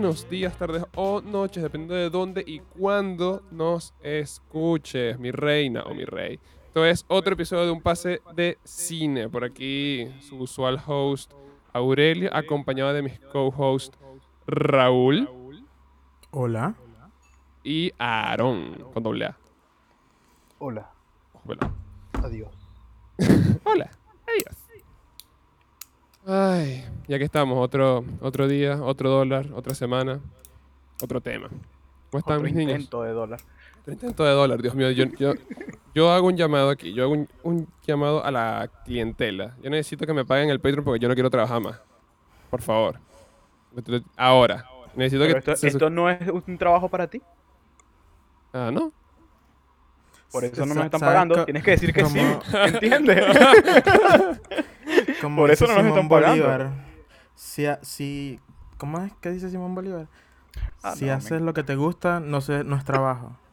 buenos días, tardes o noches, dependiendo de dónde y cuándo nos escuches, mi reina o mi rey. Esto es otro episodio de un pase de cine. Por aquí su usual host Aurelio, acompañado de mis co-hosts Raúl Hola. y Aarón, con doble A. Hola. Hola. Adiós. Hola. Adiós. Ay, ya que estamos, otro, otro día, otro dólar, otra semana, otro tema. ¿Cómo están Otro mis niños? intento de dólar. Otro intento de dólar, Dios mío. Yo, yo, yo hago un llamado aquí, yo hago un, un llamado a la clientela. Yo necesito que me paguen el Patreon porque yo no quiero trabajar más. Por favor. Ahora. Necesito Pero que... esto, esto no es un trabajo para ti. Ah, ¿no? Por eso no nos están ¿sabes pagando. Tienes que decir que sí. ¿Entiendes? Como Por eso no nos están pagando. Bolívar, si, si- ¿Cómo es que dice Simón Bolívar? Ah, si no, haces lo que te gusta, no, sé, no es trabajo.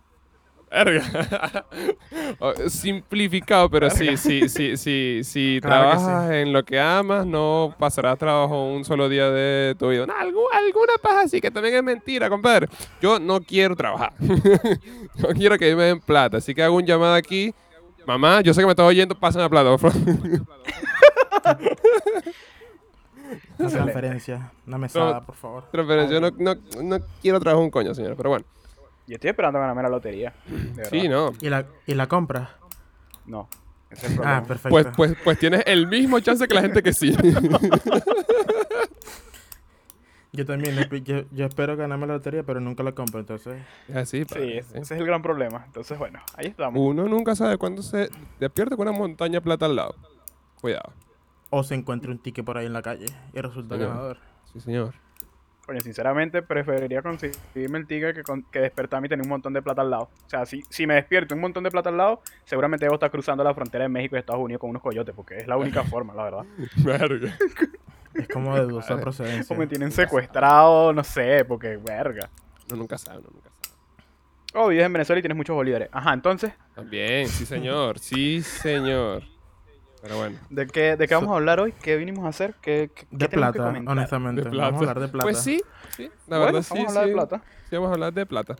Oh, Simplificado, pero sí, sí, sí, sí. Si trabajas en lo que amas, no pasarás trabajo un solo día de tu vida. Alguna paja así que también es mentira, compadre. Yo no quiero trabajar. no quiero que me den plata. Así que hago un llamado aquí. Mamá, yo sé que me estás oyendo, pásame la plata, por favor. Una transferencia, una mesada, por favor. Pero yo no, no, no quiero trabajar un coño, señor. Pero bueno. Yo estoy esperando ganarme la lotería. Sí, no. ¿Y la, y la compra? No. Ese es el problema. Ah, perfecto. Pues, pues, pues tienes el mismo chance que la gente que sí. Yo también, yo, yo espero ganarme la lotería, pero nunca la compro, entonces... Así, Sí, padre, ese sí. ese es el gran problema. Entonces, bueno, ahí estamos. Uno nunca sabe cuándo se despierta con una montaña de plata al lado. Cuidado. O se encuentra un ticket por ahí en la calle y resulta Señor. ganador. Sí, señor. Coño, sinceramente preferiría conseguirme el ticket que, con- que despertarme y tener un montón de plata al lado. O sea, si, si me despierto un montón de plata al lado, seguramente debo estar cruzando la frontera de México y Estados Unidos con unos coyotes, porque es la única forma, la verdad. Verga. Es como de dudosa procedencia. O me tienen secuestrado, no sé, porque verga. Uno nunca sabe, uno nunca sabe. Oh, vives en Venezuela y tienes muchos bolívares. Ajá, entonces, También, sí, señor. Sí, señor. Pero bueno. ¿de qué, de qué vamos a hablar hoy? ¿Qué vinimos a hacer? ¿Qué, qué- qué De tenemos que plata, comentar? honestamente. De plata. Vamos a hablar de plata. Pues sí, sí. La Bueno, verdad sí. vamos a hablar sí. de plata. Sí, vamos a hablar de plata.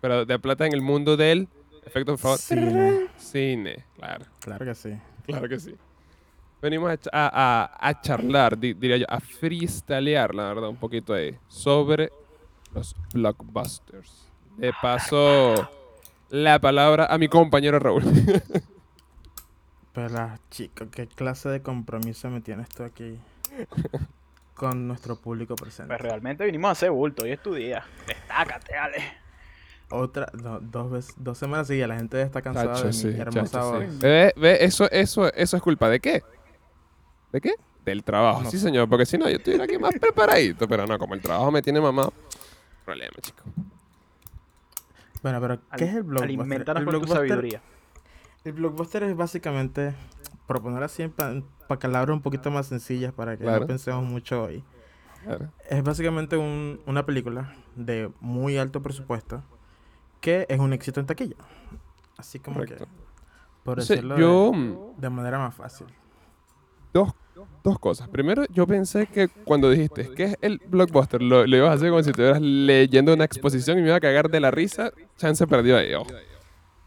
Pero de plata en el mundo del. Efecto, por favor. Cine. Cine. Claro. Claro que sí. Claro que sí. Venimos a, a- a- a charlar, di- diría yo, a freestylear, la verdad, un poquito ahí, sobre los blockbusters. De paso, la palabra a mi compañero Raúl. Pero, chico, ¿qué clase de compromiso me tienes tú aquí con nuestro público presente? Pues realmente vinimos a hacer bulto, hoy es tu día. Destácate, Ale. Otra, no, dos veces, dos semanas seguidas, la gente ya está cansada Chacho, de sí, mi hermosa chacho, sí. voz. Ve, ve, eso, eso, eso es culpa de qué? ¿De qué? Del trabajo. No sí, señor, porque si no, yo estuviera aquí más preparadito, pero no, como el trabajo me tiene mamá. Problema, chico. Bueno, pero ¿qué Al- es el blockbuster? Aliméntanos el con tu sabiduría. El blockbuster es básicamente proponer así para palabras un poquito más sencillas para que Claro. no pensemos mucho hoy. Claro. Es básicamente un- una película de muy alto presupuesto que es un éxito en taquilla. Así como Correcto. que, por decirlo yo, de, de manera más fácil. dos, dos cosas. Primero, yo pensé que cuando dijiste que es el blockbuster, lo, lo ibas a hacer como si estuvieras leyendo una exposición y me iba a cagar de la risa. Chance perdió ahí. ojo.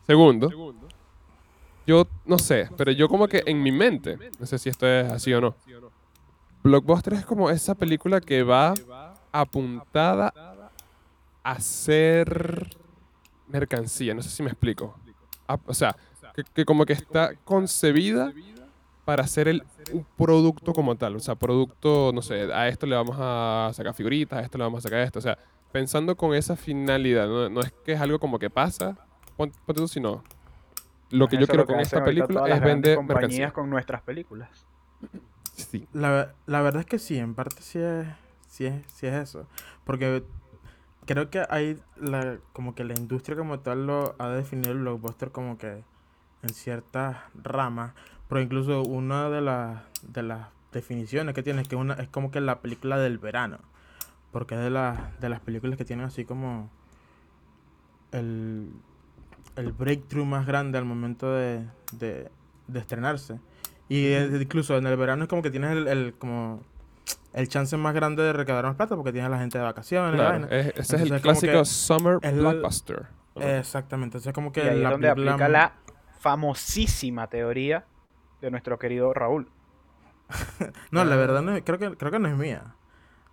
Segundo, yo no sé, pero yo como que en mi mente, no sé si esto es así o no. Blockbuster es como esa película que va apuntada a ser mercancía. No sé si me explico. O sea, que, como que está concebida para hacer el, un producto como tal. O sea, producto, no sé, a esto le vamos a sacar figuritas, a esto le vamos a sacar esto. O sea, pensando con esa finalidad. No, es que es algo como que pasa, pon- ponte tú, sino lo que Eso yo quiero con esta película es vender compañías mercancía. con nuestras películas. Sí. La, la verdad es que sí, en parte sí es, sí es, sí es eso. Porque creo que hay la, como que la industria como tal lo ha definido el blockbuster como que en ciertas ramas. Pero incluso una de las de las definiciones que tiene es que una, es como que la película del verano. Porque es de las de las películas que tienen así como el, el breakthrough más grande al momento de, de, de estrenarse. Y incluso en el verano es como que tienes el, el- como el chance más grande de recaudar más plata porque tiene a la gente de vacaciones. Claro, es- ese es el clásico Summer es la- Blockbuster. Exactamente. Entonces, como que Y ahí es la donde aplica la famosísima teoría de nuestro querido Raúl. No, la verdad, no, es- creo, que, creo que no es mía.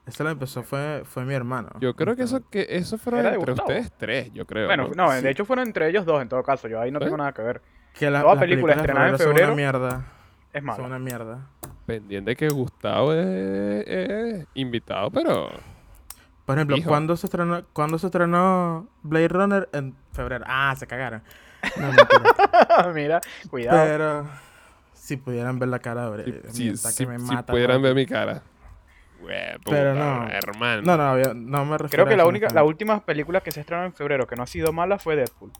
Esa la empezó, fue, fue mi hermano. Yo creo que eso que eso fueron entre Gustavo. ustedes tres, yo creo. Bueno, ¿no? de hecho fueron entre ellos dos en todo caso. Yo ahí no ¿Eh? tengo nada que ver. Que la, toda película estrenada en Son febrero una mierda. Es Son malo. una mierda. Pendiente que Gustavo es, es invitado, pero Por ejemplo. ¿cuándo se estrenó, ¿cuándo se estrenó Blade Runner? En febrero. Ah, se cagaron. No, mentira. Mira, cuidado. Pero si pudieran ver la cara de si, si- que si- pudieran ver mi cara. Hue Pero no. hermano. No, no, yo- no me refiero Creo a que la única, la última película que se estrenó en febrero que no ha sido mala fue Deadpool.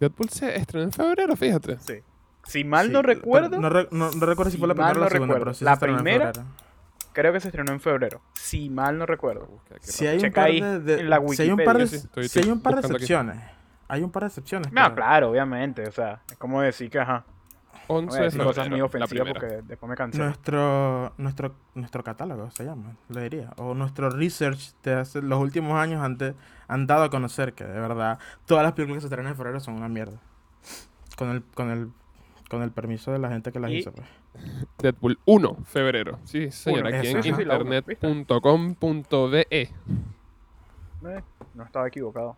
Deadpool se estrenó en febrero, fíjate. Sí. Si mal Sí, no recuerdo, No, re- no- no recuerdo si Si fue la primera o no la segunda, recuerdo, pero sí la se estrenó en primera- creo que se estrenó en febrero. Si mal no recuerdo. Si hay un Checa par ahí de, de- en la si hay un par de, Wikipedia. Sí, estoy- si hay un par de aquí. excepciones. Hay un par de excepciones. No, pero- claro, obviamente. O sea, es como decir que, ajá. No 11 voy a de decir febrero, cosas muy la ofensivas primera. porque después me cansé. Nuestro, nuestro, nuestro catálogo se llama, le diría. O nuestro research de hace los últimos años antes han dado a conocer que de verdad todas las películas que se estrenan en febrero son una mierda. Con el, con el, con el permiso de la gente que las Y- hizo, pues. Deadpool 1, febrero. Sí, señor, aquí en uno, internet.com.be. Eh, no estaba equivocado.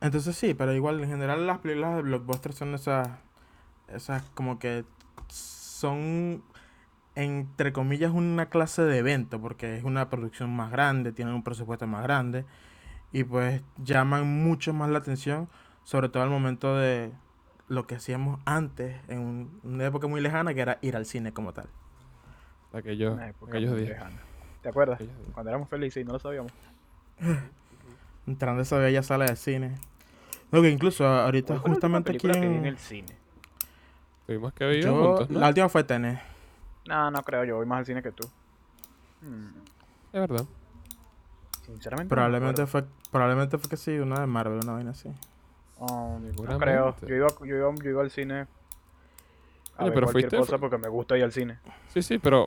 Entonces sí, pero igual en general las películas de blockbuster son esas, esas como que son entre comillas una clase de evento porque es una producción más grande, tienen un presupuesto más grande y pues llaman mucho más la atención, sobre todo al momento de lo que hacíamos antes en un- una época muy lejana que era ir al cine como tal. Aquellos, Una época aquellos días. lejana. ¿Te acuerdas? Cuando éramos felices y no lo sabíamos. Entrando a esa bella sala de cine. No, que incluso ahorita ¿Cuál fue la última justamente aquí en el cine? Tuvimos que vivir yo- juntos, ¿no? La última fue Tenet. No, no creo. Yo voy más al cine que tú. Hmm, Es verdad. Sinceramente. no me Probablemente acuerdo. fue, probablemente fue que sí, una de Marvel, una vaina así. Oh, no creo. Yo iba, yo, iba, yo iba al cine. A Oye, ver pero cualquier fuiste- cosa porque me gusta ir al cine. Sí, sí, pero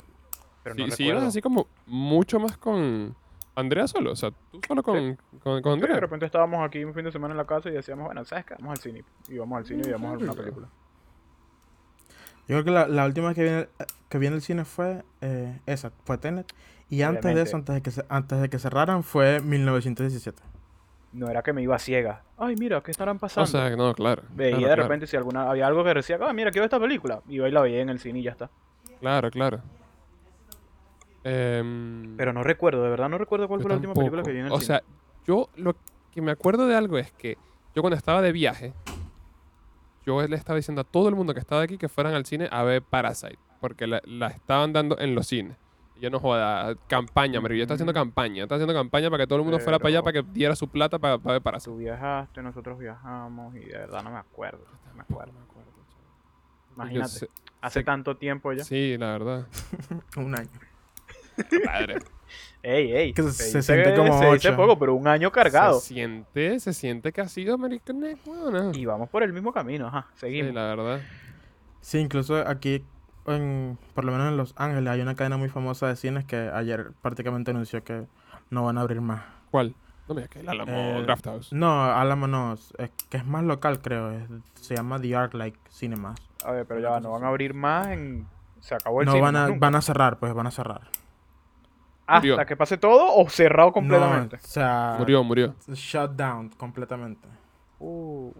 Pero si, no si ibas recuerdo. así como mucho más con Andrea solo, o sea, tú solo con, con, con Sí, de Andrea. repente estábamos aquí un fin de semana en la casa y decíamos, bueno, ¿sabes qué? Vamos al cine. Y vamos al cine y vamos a ver una película. Yo creo que la, la última que viene que vi en el cine fue eh, esa, fue Tenet. Y antes de eso, antes de, que se- antes de que cerraran, fue 1917. No era que me iba ciega. Ay, mira, ¿qué estarán pasando? O sea, no, claro. Veía claro, de claro, repente si alguna había algo que decía, ah, mira, quiero esta película. Y hoy la veía en el cine y ya está. Claro, claro. Em, Pero no recuerdo, de verdad no recuerdo cuál yo fue la última película que vi en el O cine. sea, yo lo que me acuerdo de algo es que yo cuando estaba de viaje, yo le estaba diciendo a todo el mundo que estaba aquí que fueran al cine a ver Parasite, porque la, la estaban dando en los cines. Y Yo no joda, campaña, marico. Yo estaba haciendo campaña, estaba haciendo campaña para que todo el mundo fuera para allá Pero- para que diera su plata para, para ver Parasite. Tú viajaste, nosotros viajamos y de verdad no me acuerdo. No me acuerdo. Yo Imagínate, sé- hace sé- tanto tiempo ya. Sí, la verdad. Un año. Padre. Ey, ey. Que se- se se dice siente que como se dice ocho. poco, pero un año cargado. Se siente, se siente que ha sido americano. Bueno, Y vamos por el mismo camino, ajá. sí, Seguimos. la verdad. Sí, incluso aquí, en, por lo menos en Los Ángeles, hay una cadena muy famosa de cines que ayer prácticamente anunció que no van a abrir más. ¿Cuál? No me el Alamo Eh, Draft House. No, Alamo no, es, que es más local, creo. es- se llama The Art Like Cinemas. A ver, pero ya no van a abrir más en... Se acabó el No cine, van a, nunca. van a cerrar, pues van a cerrar. Hasta Murió. que pase todo o cerrado completamente. No, o sea, Murió, murió. shut down completamente. Uh,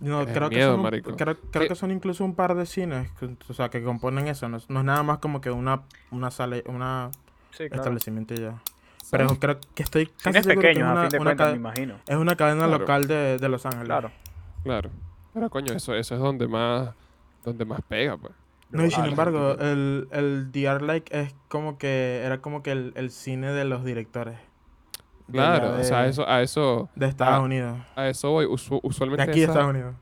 No, creo, que miedo, son un- marico. creo, que son incluso un par de cines, que- o sea, que componen eso. No, es- no es nada más como que una, una sala, una sí, claro. establecimiento y ya. Pero creo que estoy casi Cines seguro que es pequeños, a una, fin de una cuentas, me imagino. es una cadena Claro. local de, de Los Ángeles. Claro. Claro. Pero coño, eso, eso es donde más, donde más pega, pues. No, y sin embargo, el, el Art Like es como que era como que el, el cine de los directores. Claro, o sea, de- eso, a eso, De Estados Unidos. a eso voy. Usu- De usualmente aquí de Estados Unidos.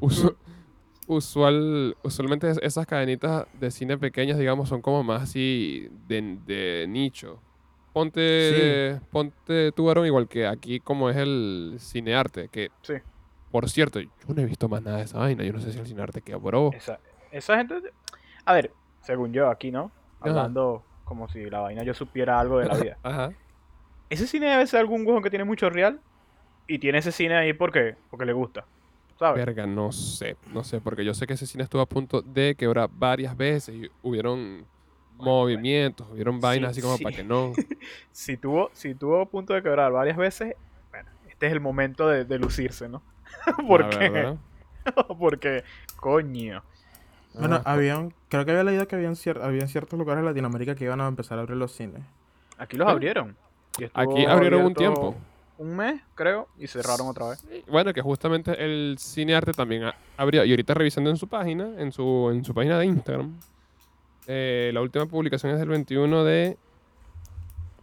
usu- usual, usualmente es- esas cadenitas de cine pequeñas, digamos, son como más así de, de nicho. Ponte, ponte tu varón igual que aquí como es el cinearte, que Sí. por cierto, yo no he visto más nada de esa vaina. Yo no sé si el cinearte quebró. Esa, esa gente... A ver, según yo, aquí, ¿no? Ajá. Hablando como si la vaina yo supiera algo de la vida. Ajá. Ese cine debe ser algún huevón que tiene mucho real y tiene ese cine ahí porque, porque le gusta. ¿Sabes? Verga, no sé, no sé, porque yo sé que ese cine estuvo a punto de quebrar varias veces y hubieron movimientos, hubieron vainas así como sí. para que no. Si tuvo, si tuvo punto de quebrar varias veces, bueno, este es el momento de, de lucirse, ¿no? la porque, porque, coño. Bueno, Ah, habían, creo que había leído que habían, cier- habían ciertos lugares de Latinoamérica que iban a empezar a abrir los cines. Aquí los abrieron. Aquí abrieron un tiempo. Un mes, creo, y cerraron otra vez. Sí, Bueno, que justamente el cine arte también abrió. Y ahorita revisando en su página, en su, en su página de Instagram, eh, la última publicación es del 21 de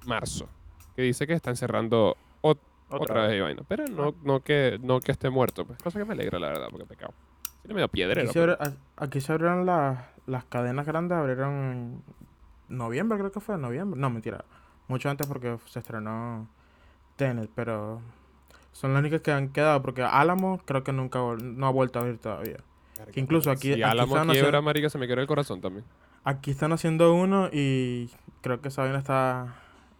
marzo, que dice que están cerrando ot- Otra, otra, vez vez. y vaina. Pero no, no, que, no que esté muerto, pues. Cosa que me alegra, la verdad, porque pecado. Tiene medio piedrero. Aquí se, pero- abri- a- aquí se abrieron las, las cadenas grandes, abrieron en noviembre, creo que fue, noviembre. No, mentira. Mucho antes porque se estrenó Tenet, pero son las únicas que han quedado porque Álamo creo que nunca no ha vuelto a abrir todavía. que incluso aquí- Si aquí Álamo quiebra, haciendo- marica, se me quiebra el corazón también. Aquí están haciendo uno y creo que esa vaina está,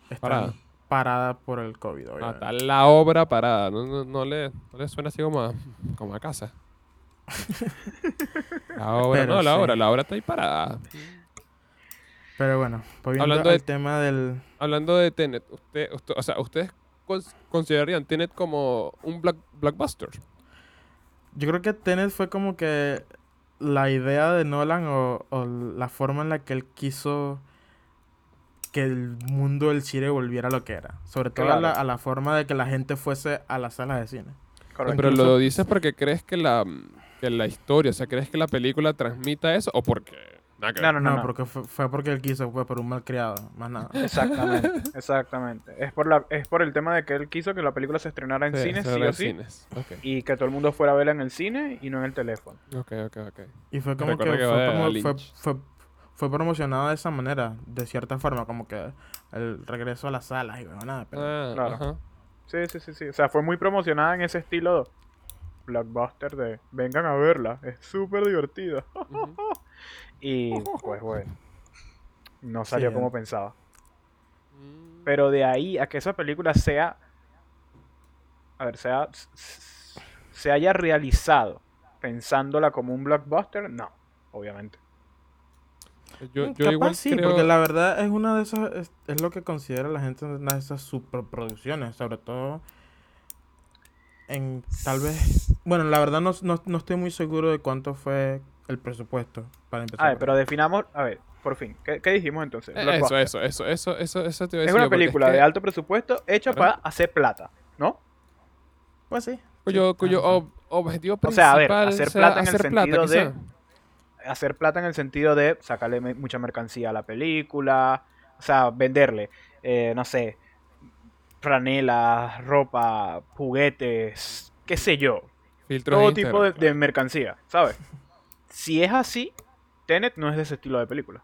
está Parada. parada por el COVID. Ah, está la obra parada. No, no, no le, no le suena así como a, como a casa. La obra, Pero no, la sí. obra, la obra está ahí parada. Pero bueno, volviendo Hablando al de- tema del... Hablando de Tenet, usted, usted- o sea, ¿ustedes cons- considerarían Tenet como un block- blockbuster? Yo creo que Tenet fue como que la idea de Nolan o, o la forma en la que él quiso que el mundo del cine volviera a lo que era. Sobre todo a, la, a la forma de que la gente fuese a las salas de cine. Correcto. Pero Incluso- lo dices porque crees que la, que la historia, o sea, ¿crees que la película transmita eso o porque... No, no, No, no. porque fue, fue porque él quiso, fue por un malcriado, más nada. Exactamente, exactamente. Es por, la, es por el tema de que él quiso que la película se estrenara en Sí, cines, sí o sí, cines. Y que todo el mundo fuera a verla en el cine y no en el teléfono. ok, ok, ok. Y fue como Recuerda que, que fue, Lynch. fue, fue, fue promocionado de esa manera, de cierta forma, como que el regreso a las salas y bueno, nada. Pero... Ah, Claro. ajá. Sí, sí, sí, sí. O sea, fue muy promocionada en ese estilo blockbuster de vengan a verla, es súper divertida. Y pues bueno, no salió Sí, como eh. pensaba. Mm, Pero de ahí a que esa película sea, a ver, sea, se haya realizado pensándola como un blockbuster, no, obviamente. Yo, Mm, yo capaz igual sí, creo... porque la verdad es una de esas, es, es lo que considera la gente una de esas superproducciones, sobre todo en tal vez, bueno, la verdad no, no, no estoy muy seguro de cuánto fue el presupuesto para empezar. A ver, pero definamos, a ver, por fin, ¿qué, qué dijimos entonces? Eh, Eso, eso, eso, eso, eso, eso te iba a Es decir una yo, porque película que- de alto presupuesto hecha para hacer plata, ¿no? Pues sí. Cuyo, sí, cuyo ah, ob- objetivo O principal sea, a ver, hacer sea plata en el plata, sentido de- quizá. hacer plata en el sentido de sacarle mucha mercancía a la película, o sea, venderle, eh, no sé, franelas, ropa, juguetes, qué sé yo, Filtros todo tipo de mercancía, ¿sabes? Si es así, Tenet no es de ese estilo de película.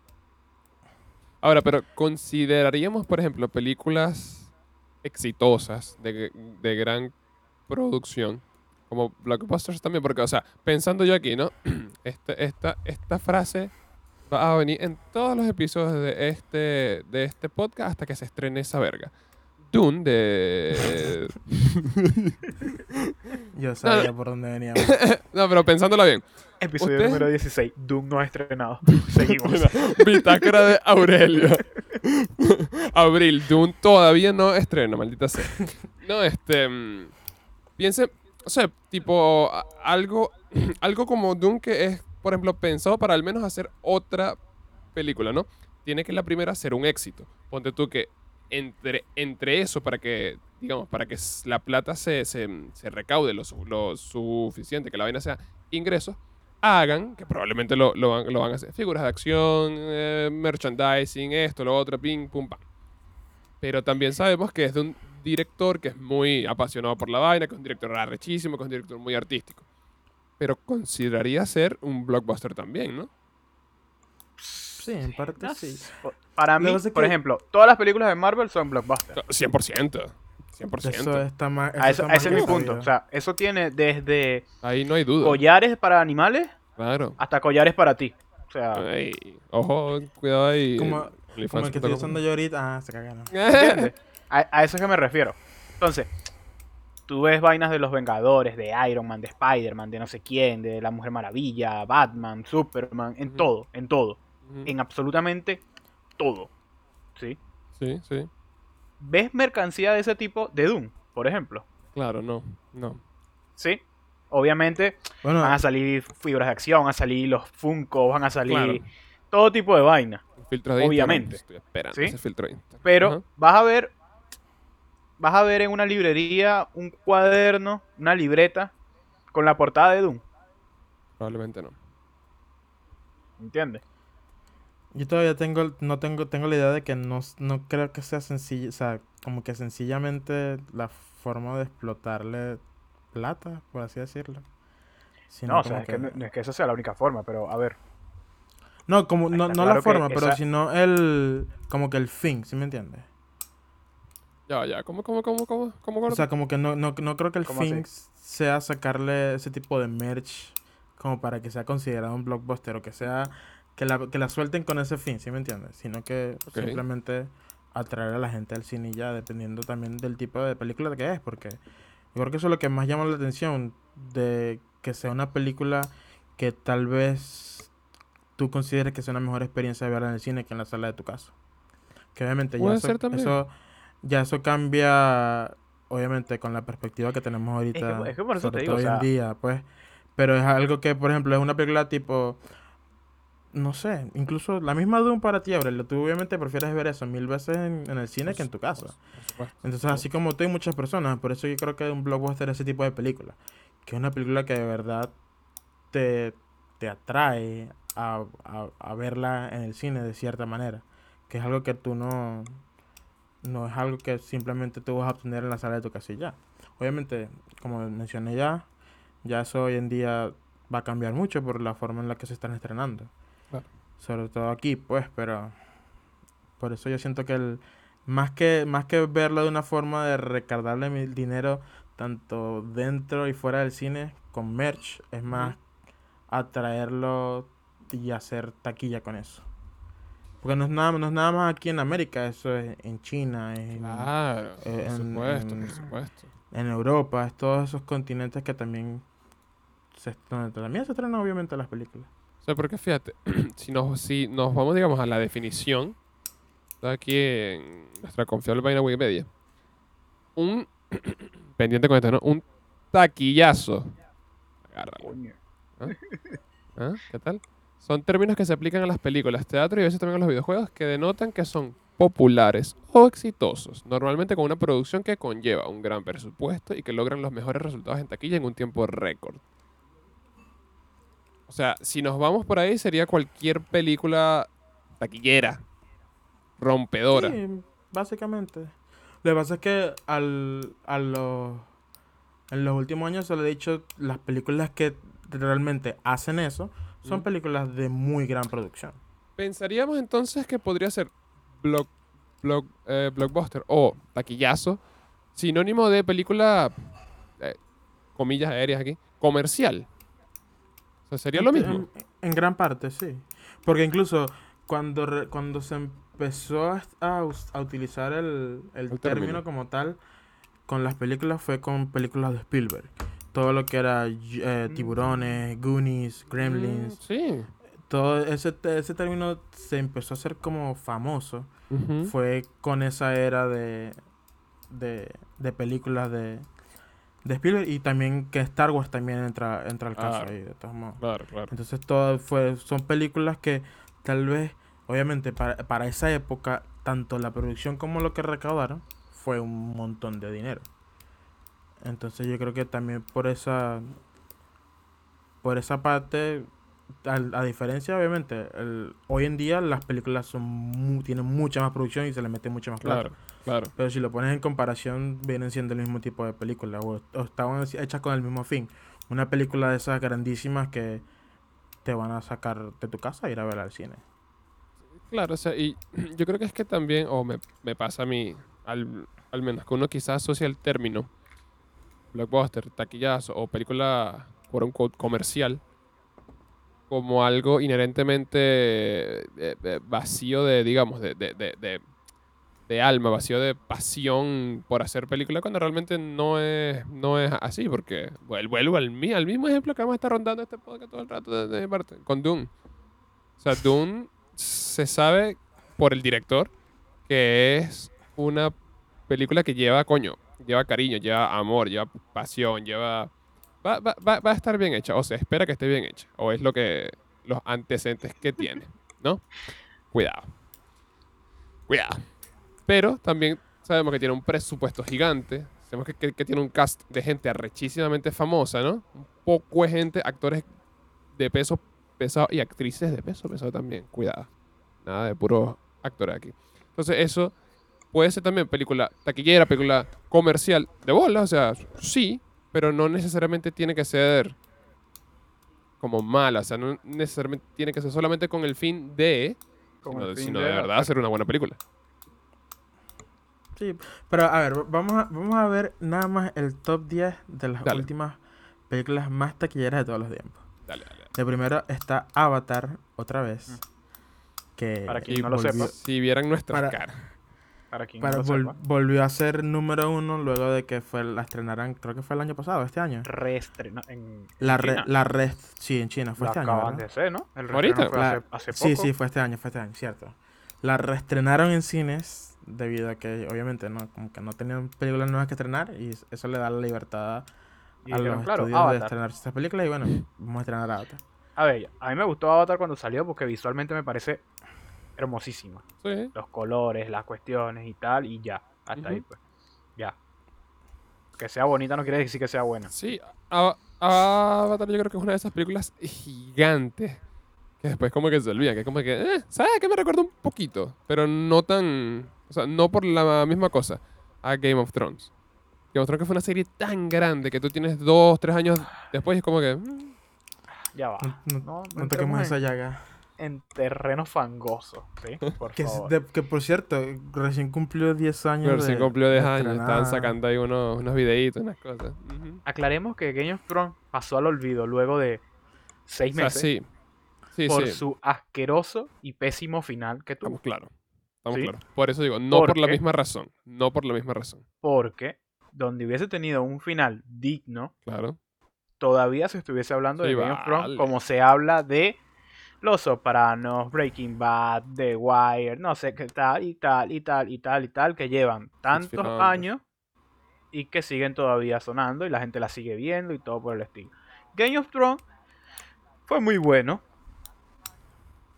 Ahora, pero consideraríamos, por ejemplo, películas exitosas de, de gran producción, como blockbusters también, porque, o sea, pensando yo aquí, ¿no? Esta, esta, esta frase va a venir en todos los episodios de este, de este podcast hasta que se estrene esa verga. Dune de... Yo sabía por dónde veníamos. no, pero pensándola bien. Episodio ¿Usted? número 16, Doom no ha estrenado. Seguimos. Bitácora de Aurelio. Abril, Dune todavía no estrena, maldita sea. No, este. mm, Piense, o sea, tipo, algo, algo como Dune que es, por ejemplo, pensado para al menos hacer otra película, ¿no? Tiene que la primera ser un éxito. Ponte tú que entre, entre eso, para que, digamos, para que la plata se, se, se recaude lo, lo suficiente, que la vaina sea ingresos, hagan, que probablemente lo, lo van, lo van a hacer, figuras de acción, eh, merchandising, esto, lo otro, ping, pum, pam. Pero también sabemos que es de un director que es muy apasionado por la vaina, que es un director arrechísimo, que es un director muy artístico. Pero consideraría ser un blockbuster también, ¿no? Sí, en parte sí. Para mí, por que- ejemplo, todas las películas de Marvel son blockbusters. 100%. 100%. Eso está más. A eso- está a ese es más mi punto. O sea, eso tiene desde Ahí no hay duda. collares para animales Claro. hasta collares para ti. O sea, ojo, cuidado ahí. Como- Como el que estoy usando yo ahorita. Ah, se cagaron. A, a eso es que me refiero. Entonces, tú ves vainas de los Vengadores, de Iron Man, de Spider-Man, de no sé quién, de la Mujer Maravilla, Batman, Superman, en todo, en todo. En absolutamente todo. ¿Sí? Sí, sí. ¿Ves mercancía de ese tipo de Doom, por ejemplo? Claro, no, no. ¿Sí? Obviamente Bueno, van a salir fibras de acción, van a salir los Funko, van a salir Claro. todo tipo de vaina. Filtro de Obviamente. Estoy esperando ¿Sí? ese filtro de. Pero Ajá. vas a ver, vas a ver en una librería un cuaderno, una libreta con la portada de Doom, Probablemente no. ¿entiendes? Yo todavía tengo, no tengo, tengo la idea de que no, no creo que sea sencillo, o sea, como que sencillamente la forma de explotarle plata, por así decirlo. Sino No, o sea, es que no, no es que esa sea la única forma, pero a ver. No, como, no, no claro la forma, pero esa- sino el, como que el fin, ¿sí me entiendes? Ya, ya. ¿Cómo, cómo, cómo, cómo? ¿Cómo, O sea, como que no, no, no creo que el ¿Cómo fin así? sea sacarle ese tipo de merch como para que sea considerado un blockbuster o que sea que la, que la suelten con ese fin, ¿sí me entiendes? Sino que simplemente atraer a la gente al cine y ya, dependiendo también del tipo de película que es, porque yo creo que eso es lo que más llama la atención, de que sea una película que tal vez tú consideres que sea una mejor experiencia de verla en el cine que en la sala de tu casa. Que obviamente ya eso, ya eso cambia obviamente con la perspectiva que tenemos ahorita, es que por eso te digo, o hoy en día, pues, pero es algo que, por ejemplo, es una película tipo no sé, incluso la misma Doom para ti, Aurelio, tú obviamente prefieres ver eso mil veces en, en el cine que en tu casa. Entonces, así como tú hay muchas personas, por eso yo creo que un blockbuster es ese tipo de película. Que es una película que de verdad te, te atrae a, a- a verla en el cine de cierta manera. Que es algo que tú no... No es algo que simplemente tú vas a obtener en la sala de tu casa y ya. Obviamente, como mencioné ya, ya eso hoy en día va a cambiar mucho por la forma en la que se están estrenando. Sobre todo aquí, pues, pero... Por eso yo siento que el, más que, más que verlo de una forma de recargarle mi dinero tanto dentro y fuera del cine con merch, es más atraerlo y hacer taquilla con eso. Porque no es nada, no es nada más aquí en América, eso es en China, es en, Claro, eh, por en- supuesto, en- por supuesto. en Europa, es todos esos continentes que también se, donde también se estrenan obviamente las películas. O sea, porque fíjate, si nos, si nos vamos, digamos, a la definición, aquí en nuestra confiable página Wikipedia, un, pendiente con esto, ¿no? Un taquillazo. Agárralo. Coño. ¿Ah? ¿Qué tal? Son términos que se aplican a las películas, teatro y a veces también a los videojuegos que denotan que son populares o exitosos, normalmente con una producción que conlleva un gran presupuesto y que logran los mejores resultados en taquilla en un tiempo récord. O sea, si nos vamos por ahí sería cualquier película taquillera, rompedora. Sí, básicamente. Lo que pasa es que al, a los, en los últimos años se le he dicho, las películas que realmente hacen eso son Mm. películas de muy gran producción. Pensaríamos entonces que podría ser block, block- eh, blockbuster o taquillazo, sinónimo de película, eh, comillas aéreas aquí, comercial. Sea, sería lo mismo. En, en gran parte, sí. Porque incluso cuando, cuando se empezó a, a utilizar el, el El término término. como tal con las películas fue con películas de Spielberg. Todo lo que era eh, Mm. Tiburones, Goonies, Mm, Gremlins, sí. todo ese, ese término se empezó a hacer como famoso. Fue con esa era de, de, de películas de, de Spielberg y también que Star Wars también entra, entra al caso Claro. ahí, de todos modos. Claro, claro. Entonces todo fue, son películas que tal vez, obviamente para, para esa época, tanto la producción como lo que recaudaron fue un montón de dinero. Entonces yo creo que también por esa por esa parte, al- a, diferencia obviamente, el, hoy en día las películas son tienen mucha más producción y se le mete mucha más plata. Claro, claro. Pero si lo pones en comparación, vienen siendo el mismo tipo de película o, o estaban hechas con el mismo fin. Una película de esas grandísimas que te van a sacar de tu casa e ir a ver al cine. Claro, o sea, y yo creo que es que también, o me, me pasa a mí, al, al menos que uno quizás asocia el término blockbuster, taquillazo o película, por un comercial, como algo inherentemente eh, eh, vacío de, digamos, de, de, de, de- de alma, vacío de pasión por hacer película, cuando realmente no es, no es así, porque vuel- vuelvo al, al mismo ejemplo que vamos a estar rondando este podcast todo el rato de mi parte, con Dune. O sea, Dune se sabe por el director que es una película que lleva, coño, lleva cariño, lleva amor, lleva pasión, lleva... Va, va- va- va a estar bien hecha, o se espera que esté bien hecha, o es lo que... los antecedentes que tiene, ¿no? Cuidado. Cuidado. Pero también sabemos que tiene un presupuesto gigante, sabemos que, que- que tiene un cast de gente arrechísimamente famosa, ¿no? Un poco de gente, actores de peso pesado y actrices de peso pesado también, cuidado. Nada de puros actores aquí. Entonces eso puede ser también película taquillera, película comercial de bola, o sea, sí, pero no necesariamente tiene que ser como mala, o sea, no necesariamente tiene que ser solamente con el fin de, Con sino, el fin sino de verdad hacer una buena película. Sí, pero a ver, vamos a, vamos a ver nada más el top 10 de las Dale. últimas películas más taquilleras de todos los tiempos. Dale, dale. De primero está Avatar, otra vez. Que Para quien no lo volvió- sepa. Si vieran nuestras Para- caras. Para quien para- no lo vol- sepa. volvió a ser número uno luego de que fue la estrenaran, creo que fue el año pasado, este año. Reestrena en La en re, China. la red, sí, en China, fue este año. acaban de hacer, ¿no? El Ahorita. fue La- hace, hace poco. Sí, sí, fue este año, fue este año, cierto. La reestrenaron en cines debido a que obviamente no, como que no tenían películas nuevas que estrenar y eso le da la libertad Y a dijeron, los claro, estudios de estrenar estas películas y bueno, vamos a estrenar Avatar. A ver, a mí me gustó Avatar cuando salió porque visualmente me parece hermosísima. Sí. Los colores, las cuestiones y tal, y ya. Hasta ahí, pues. Ya. Que sea bonita no quiere decir que sea buena. Sí, Ava- Avatar yo creo que es una de esas películas gigantes que después como que se olvidan, que es como que, eh, ¿sabes qué me recuerda un poquito? Pero no tan, o sea, no por la misma cosa, a Game of Thrones. Game of Thrones que fue una serie tan grande que tú tienes dos, tres años después y es como que, mm, Ya va. No, toquemos entremos esa en, llaga. en terreno fangoso, ¿sí? Por Que, es favor. de- que por cierto, recién cumplió 10 años. pero sí de- cumplió 10 de años, estaban estrenada. sacando ahí unos, unos videitos, unas cosas. Ujú. Aclaremos que Game of Thrones pasó al olvido luego de seis O sea, meses sí, sí, por sí, su asqueroso y pésimo final que tuvo. estamos claros. Estamos ¿Sí? claros. Por eso digo, no por, ¿Por la misma razón, no por la misma razón, Porque donde hubiese tenido un final digno, claro. todavía se estuviese hablando Sí, de Game of Thrones como se habla de Los Sopranos, Breaking Bad, The Wire, no sé qué tal y tal y tal y tal y tal, que llevan tantos años y que siguen todavía sonando y la gente la sigue viendo y todo por el estilo. Game of Thrones fue muy bueno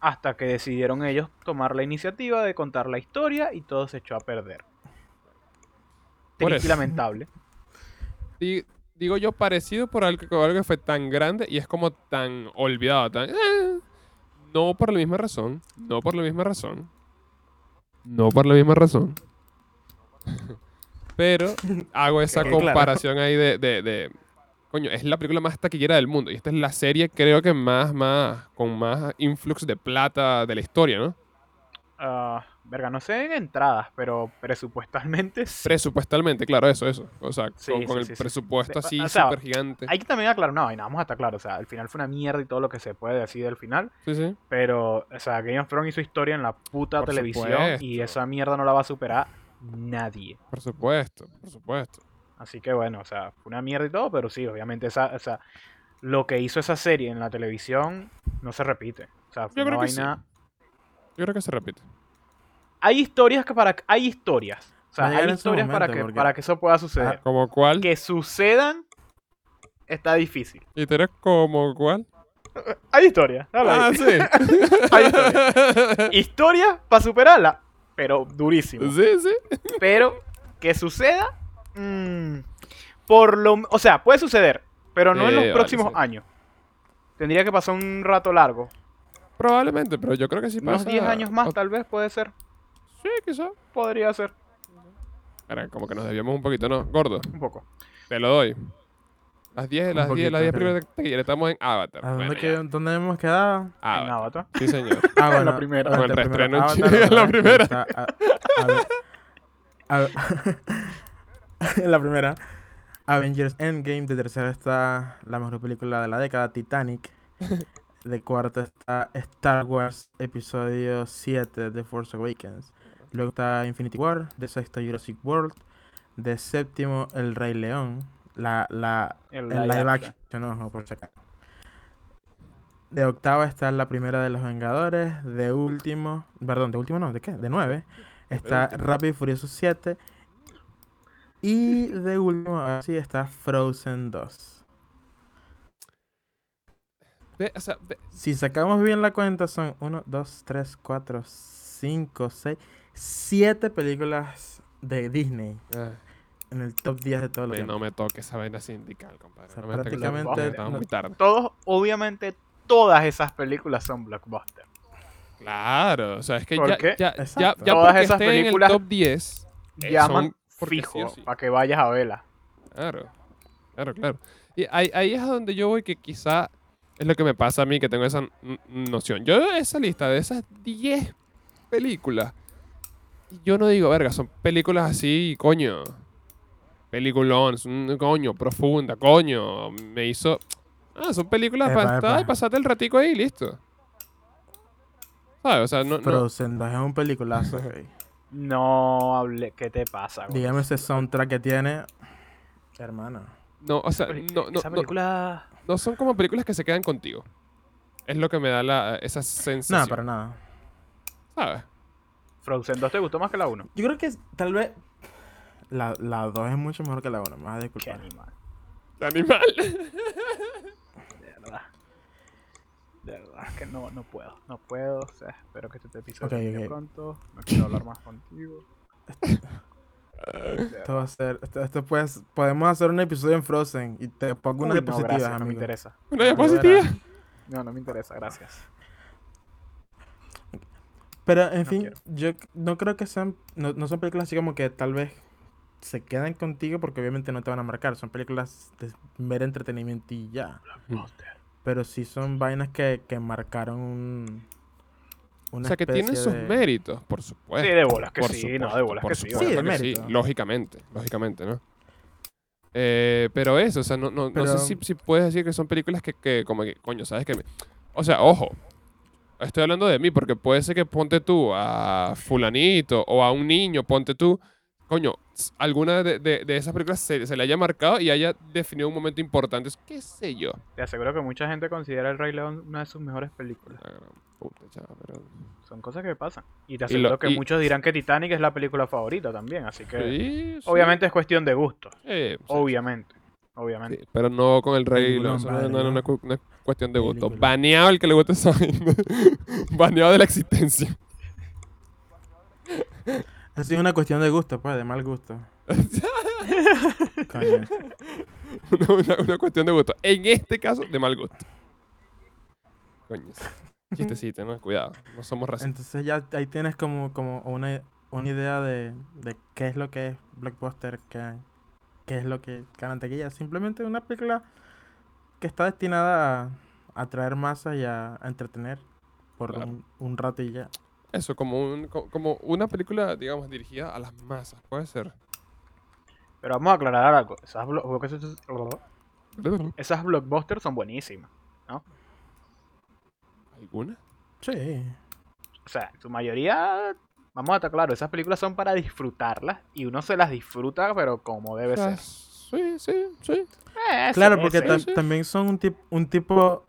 hasta que decidieron ellos tomar la iniciativa de contar la historia y todo se echó a perder. Triste y lamentable. Di- digo yo parecido por algo, algo que fue tan grande y es como tan olvidado, tan... eh, no por la misma razón, no por la misma razón, no por la misma razón. Pero hago esa comparación ahí de, de, de- Coño, es la película más taquillera del mundo y esta es la serie creo que más, más, con más influx de plata de la historia, ¿no? Ah, verga, no sé en entradas, pero presupuestalmente sí. Presupuestalmente, claro, eso, eso. O sea, Sí, con, sí, con el sí, presupuesto O así sea, súper gigante. Hay que también aclarar, no, vamos a estar claro, o sea, el final fue una mierda y todo lo que se puede decir del final, Sí, sí. pero, o sea, Game of Thrones hizo historia en la puta Por televisión y esa mierda no la va a superar nadie. Por supuesto, por supuesto. Así que bueno, o sea, fue una mierda y todo, pero sí, obviamente esa, o sea, lo que hizo esa serie en la televisión no se repite. O sea, fue Yo una creo que sí. Yo creo que se repite. Hay historias que para... Hay historias. O sea, hay en historias para que, porque- para que eso pueda suceder. ¿Como cuál? Que sucedan está difícil. ¿Y tú eres como cuál? Hay historias. dale ahí. Ah, sí. Hay historias. Historia para superarla, pero durísimo. sí, sí. Pero que suceda, mm, por lo, o sea, puede suceder, pero no en los vale, próximos sí. años. Tendría que pasar un rato largo, Probablemente, pero yo creo que sí unos pasa. 10 años más o- tal vez puede ser, Sí, quizá. podría ser Era como que nos debíamos un poquito, ¿no? Gordo, un poco. te lo doy. Las 10, Un las 10, las poquito, 10 creo. primeras estamos en Avatar. ¿A dónde, Bueno, que- ya. dónde hemos quedado? En Avatar. Avatar. Sí, señor. Ah, En la bueno, primera. Con el reestreno en Chile, Avatar, la primera. A ver- a ver- la primera. Avengers Endgame. De tercera está la mejor película de la década, Titanic. De cuarto está Star Wars Episodio 7 de Force Awakens. Luego está Infinity War. De sexto Jurassic World. De séptimo El Rey León. La, la, El el live action, ojo, por si acaso. De octava está la primera de los Vengadores. De último, perdón, de último no, ¿de qué? De nueve. Está. Rápido y Furioso 7. Y de último, así está Frozen 2. Ve, o sea, ve- Si sacamos bien la cuenta, son 1, 2, 3, 4, 5, 6, 7 películas de Disney ah, en el top 10 de todos los no me toques esa vaina sindical, compadre. O sea, no me prácticamente no- muy tarde. Todos, obviamente, todas esas películas son blockbusters. Claro, o sea, es que ¿Por ya, qué? ya, ya, ya Todas porque esas esté películas en el top 10, Eh, Llaman son porque fijo sí. para que vayas a verla. Claro, claro, claro. Y ahí, ahí es a donde yo voy que quizá es lo que me pasa a mí que tengo esa noción. Yo veo esa lista de esas 10 películas. Y yo no digo, verga, son películas así, coño. Peliculón, son, coño, profunda, coño. Me hizo... Ah, son películas Epa, para estar y pasarte el ratico ahí y listo. ¿Sabes? O sea, no... no Frozen 2 es un peliculazo. No hable, ¿qué te pasa? güey? Dígame ese soundtrack que tiene. Hermano. no, o sea, no, no, esa película... no son como películas que se quedan contigo. Es lo que me da la, esa sensación. No, para nada. ¿Sabes? Frozen 2 te gustó más que la 1. Yo creo que tal vez la, la 2 es mucho mejor que la 1. Me vas a Qué disculpar. animal. Animal. De verdad. Que no, no puedo. No puedo. O sea, espero que este episodio Ok, termine ok. pronto. No quiero hablar más contigo. Esto va a ser. Esto, esto puedes- podemos hacer un episodio en Frozen y te pongo unas Uy, no, gracias, no me interesa. Una diapositiva. No, no me interesa, gracias. Pero en No fin, quiero. yo no creo que sean. No, no son películas así como que tal vez se quedan contigo porque obviamente no te van a marcar. Son películas de mero entretenimiento y ya. Pero sí son vainas que, que marcaron un. O Una sea, que tienen especie sus de- méritos, por supuesto. Sí, de bolas que por sí, supuesto, no, de bolas por que sí. supuesto Sí, de que sí, lógicamente, lógicamente, ¿no? Eh, pero eso, o sea, no, no, no sé si, si puedes decir que son películas que, que como que, coño, ¿sabes qué? O sea, ojo, estoy hablando de mí, porque puede ser que ponte tú a fulanito o a un niño, ponte tú, coño, alguna de, de- de esas películas se, se le haya marcado y haya definido un momento importante, es- qué sé yo. Te aseguro que mucha gente considera El Rey León una de sus mejores películas. La gran puta, chava, pero- Son cosas que pasan. Y te Y aseguro lo- que y- muchos dirán que Titanic es la película favorita también, así que Sí, sí, obviamente es cuestión de gusto. sí, sí, Obviamente. Obviamente. Sí, pero no con el rey. Peliculón, No, no, no, no, ¿no? no es es cuestión de gusto. Película. Baneado el que le guste esa. Baneado de la existencia. Es una cuestión de gusto, pues, de mal gusto. Coño. una, una- una cuestión de gusto. En este caso, de mal gusto. Coño. Chistecito, ¿no? Cuidado. No somos racistas. Entonces ya ahí tienes como, como una, una idea de, de qué es lo que es Blockbuster, qué, qué es lo que gana taquilla. Simplemente una película que está destinada a atraer masas y a, a entretener por Claro. un, un rato y ya. Eso, como, un, co- como una película, digamos, dirigida a las masas. Puede ser. Pero vamos a aclarar algo. Esas, blo- esas blockbusters son buenísimas. ¿Alguna? Sí. O sea, su mayoría, vamos a estar claros, esas películas son para disfrutarlas y uno se las disfruta, pero como debe O sea, ser. sí, sí, sí. Eh, Claro, sí, porque sí. ta- sí. también son un, tip, un tipo...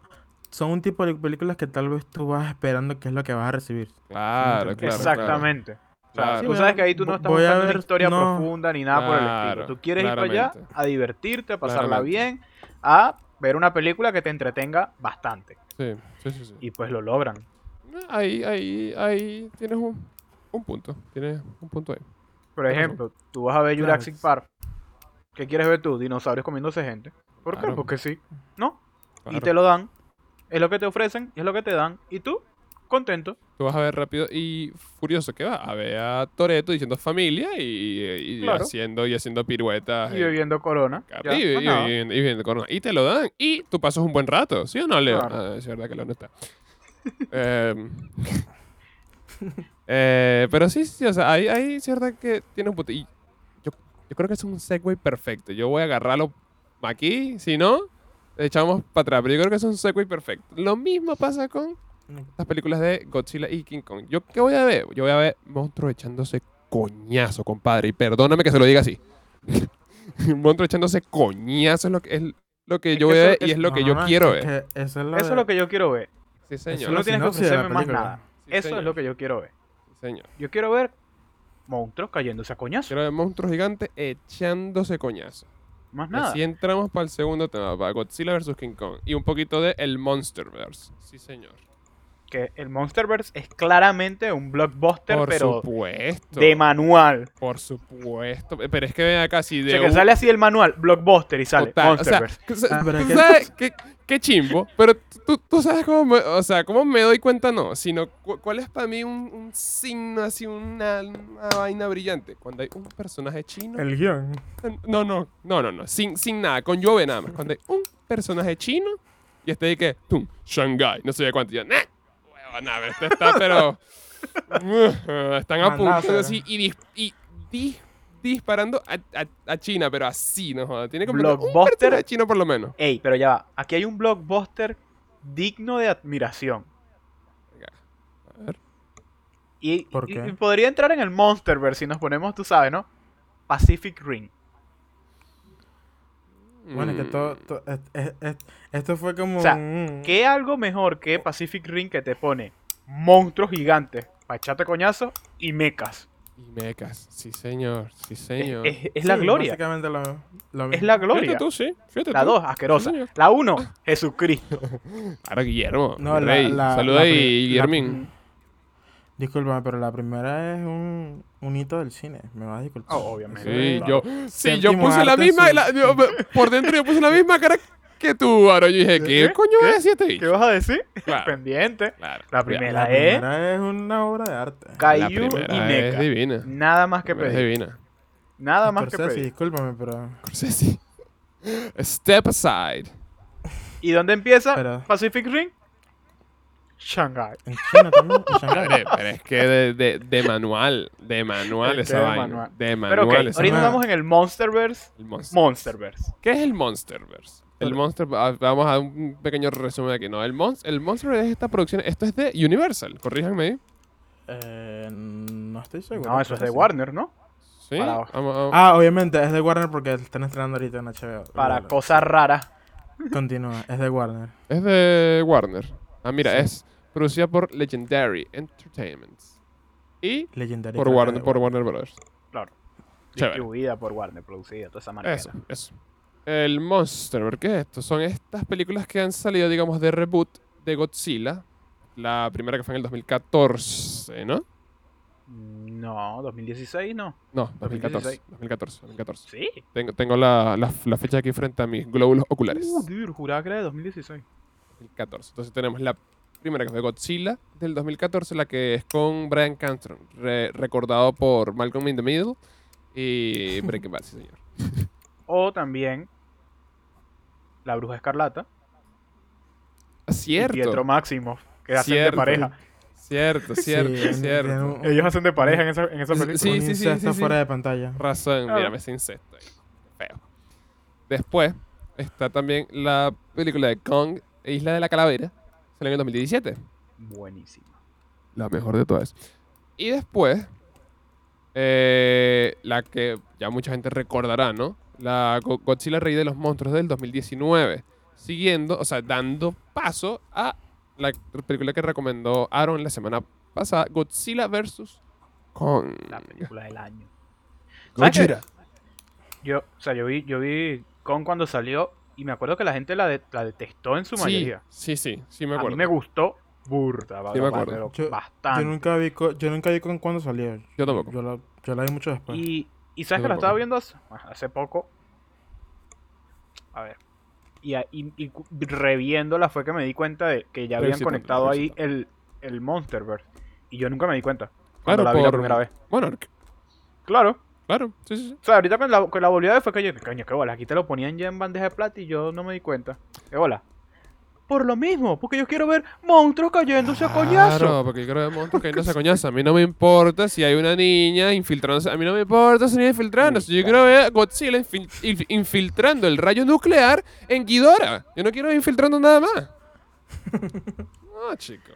Son un tipo de películas que tal vez tú vas esperando qué es lo que vas a recibir. Claro, claro. Exactamente. O sea, Claro. tú sabes que ahí tú no estás voy a buscando ver- una historia no. profunda ni nada por el estilo. Tú quieres ir para allá a divertirte, a pasarla Claramente. bien, a ver una película que te entretenga bastante. Sí, sí, sí. sí. Y pues lo logran. Ahí, ahí, ahí tienes un, un punto. Tienes un punto ahí. Por ejemplo, tú vas a ver Claro. Jurassic Park. ¿Qué quieres ver tú? Dinosaurios comiéndose gente. ¿Por qué? Claro. Porque sí. ¿No? Y te lo dan. Es lo que te ofrecen es lo que te dan. Y tú, contento. Tú vas a ver rápido y furioso que va a ver a Toreto diciendo familia y, y Claro. haciendo y haciendo piruetas. Y eh, bebiendo corona. Ya, y, y- nada. y- bebiendo corona. Y te lo dan y tú pasas un buen rato, ¿sí o no, Leo? Claro. Ah, es verdad que Leo no está. Em, eh, pero sí, sí, o sea, ahí es verdad que tiene un punto. Y yo, yo creo que es un segue perfecto. Yo voy a agarrarlo aquí, si no, echamos para atrás. Pero yo creo que es un sequel perfecto. Lo mismo pasa con las películas de Godzilla y King Kong. ¿Yo qué voy a ver? Yo voy a ver monstruos echándose coñazo, compadre. Y perdóname que se lo diga así. monstruos echándose coñazo es lo que, es lo que Es yo que voy a eso- ver y es- lo que yo no, quiero es ver. eso es lo, Eso es lo que yo quiero ver. Sí, Eso señor. Tú es no tienes que ofrecerme más nada. Sí, Eso señor. es lo que yo quiero ver. Sí, señor. Yo quiero ver monstruos cayéndose a coñazo. Quiero ver monstruos gigantes echándose coñazo. Más nada. Así entramos para el segundo tema, para Godzilla vs. King Kong. Y un poquito de el Monsterverse. Sí, señor. Que el Monsterverse es claramente un blockbuster, Por pero supuesto. de manual. Por supuesto. Pero es que ven acá, si O de sea, que un- sale así el manual, blockbuster y sale Total, o sea, Monsterverse. Ah, tú sabes qué, qué chimbo, pero tú, tú sabes cómo me, o sea, cómo me doy cuenta no, sino cu- cuál es para mí un, un signo así, una, una vaina brillante. Cuando hay un personaje chino. El guion. No, no, no, no, no, sin, sin nada, con lluvia nada más. Cuando hay un personaje chino y este de que, tum, Shanghai, no sé de cuánto, y yo, nah, pero este está, pero. están a punto así y, dis- y dis- disparando a, a- a China, pero así, no joda. Tiene que un Blockbuster. personaje chino por lo menos. Ey, pero ya va. Aquí hay un blockbuster digno de admiración. A ver. Y, ¿Por y- qué? y podría entrar en el Monsterverse si nos ponemos, tú sabes, ¿no? Pacific Ring. Bueno, es que todo, Mm, to- es- es- es- esto fue como O sea, un- ¿Qué algo mejor que Pacific Ring que te pone monstruos gigantes para echarte coñazo y mechas? Y mecas, sí señor, sí señor. es- es la Sí, gloria. Básicamente lo, lo Es la Fíjate gloria. tú, sí, fíjate La tú. 2, asquerosa. Sí. La 1, Jesucristo. Ahora Guillermo, No, la- rey. la- Saluda la ahí, pri- la- Guillermín. Disculpa, pero la primera es un, un hito del cine. Me vas a disculpar. Oh, obviamente. Sí, yo, sí, yo puse la misma, su- la- yo, por dentro yo puse la misma cara que tú, ahora yo dije, ¿qué, ¿Qué? coño ¿Qué? decir este ¿Qué vas a decir? Claro, Pendiente. claro. La primera La es primera es una obra de arte. La Caillou y primera es Mecha. divina. Nada más que La primera es pedir. divina. Nada más que Scorsese, pedir. discúlpame, pero... Scorsese. Step aside. ¿Y dónde empieza Pero- Pacific Ring? Shanghai. En China también, en Shanghái. Pero, pero es que de, de, de manual, de manual Es esa de vaina. manual. De manual Pero ok, esa ahorita vaina. estamos en el Monsterverse. El monster. Monsterverse. ¿Qué es el Monsterverse? El Pero- Monster, ah, vamos a dar un pequeño resumen aquí, ¿no? El, Mon el Monsterverse es esta producción, esto es de Universal, corríjanme ahí. Eh, no estoy seguro. No, eso es de. Warner, ¿no? ¿Sí? Para- Ah, obviamente, es de Warner porque están estrenando ahorita en HBO. Para cosas raras. Continúa, es de Warner. Es de Warner. Ah, mira, Sí. es producida por Legendary Entertainment. Y Legendary. por Warner, por Warner Bros. Claro. Chévere. Distribuida por Warner, producida, toda esa marca. Eso, eso. El Monster, ¿qué es esto? Son estas películas que han salido, digamos, de reboot de Godzilla. La primera que fue en el 2014, ¿no? No, 2016 no. No, 2014. 2016. 2014, 2014. Sí. Tengo, tengo la, la, la fecha aquí frente a mis glóbulos oculares. Uh, dude, juraba que era de 2016. 2014. Entonces tenemos la primera que fue Godzilla del 2014, la que es con Brian Cranston, re- recordado por Malcolm in the Middle y Breaking Bad, sí señor. O también La Bruja Escarlata Ah, Cierto. y Pietro Máximo, que hacen de Cierto. pareja. Cierto, cierto, Sí, en- en cierto. un- Ellos hacen de pareja en esa, en esa Sí, película. sí, sí, sí, sí. fuera de pantalla. Razón, Claro. mírame ese insecto ahí. Feo. Después está también la película de Kong Isla de la Calavera. Salió en el 2017. Buenísima. La mejor de todas. Y después, eh, la que ya mucha gente recordará, ¿no? La Go- Godzilla Rey de los Monstruos del 2019. Siguiendo, o sea, dando paso a la película que recomendó Aaron la semana pasada, Godzilla vs. Kong. La película del año. ¿Sabes Gojira. Yo, o sea, yo vi, yo vi Con cuando salió y me acuerdo que la gente la, de- la detestó en su Sí, mayoría. sí, sí, sí me a acuerdo. mí me gustó burda, Sí, me acuerdo. pero Yo- bastante. Yo nunca vi, co- yo nunca vi con cuando salió. Yo tampoco. Yo la, yo la vi mucho después. Y, y sabes Yo que la estaba viendo hace, hace poco. A ver. Y, a- y- y reviéndola fue que me di cuenta de que ya habían conectado ahí el, el Monsterverse. Y yo nunca me di cuenta. Claro, la vi la por primera vez. Monarch. Claro. Claro, sí, sí, sí. O sea, ahorita con la, con la a ver fue que yo, coño, qué bola. Aquí te lo ponían ya en bandeja de plata y yo no me di cuenta. Qué bola. por lo mismo, porque yo quiero ver monstruos cayéndose a coñazo. Claro, porque yo creo que monstruos que no se coñazo. A mí no me importa si hay una niña infiltrándose. A mí no me importa esa niña infiltrándose. Yo quiero ver a Godzilla infil- inf- infiltrando el rayo nuclear en Ghidorah. Yo no quiero ir infiltrando nada más. No, chico.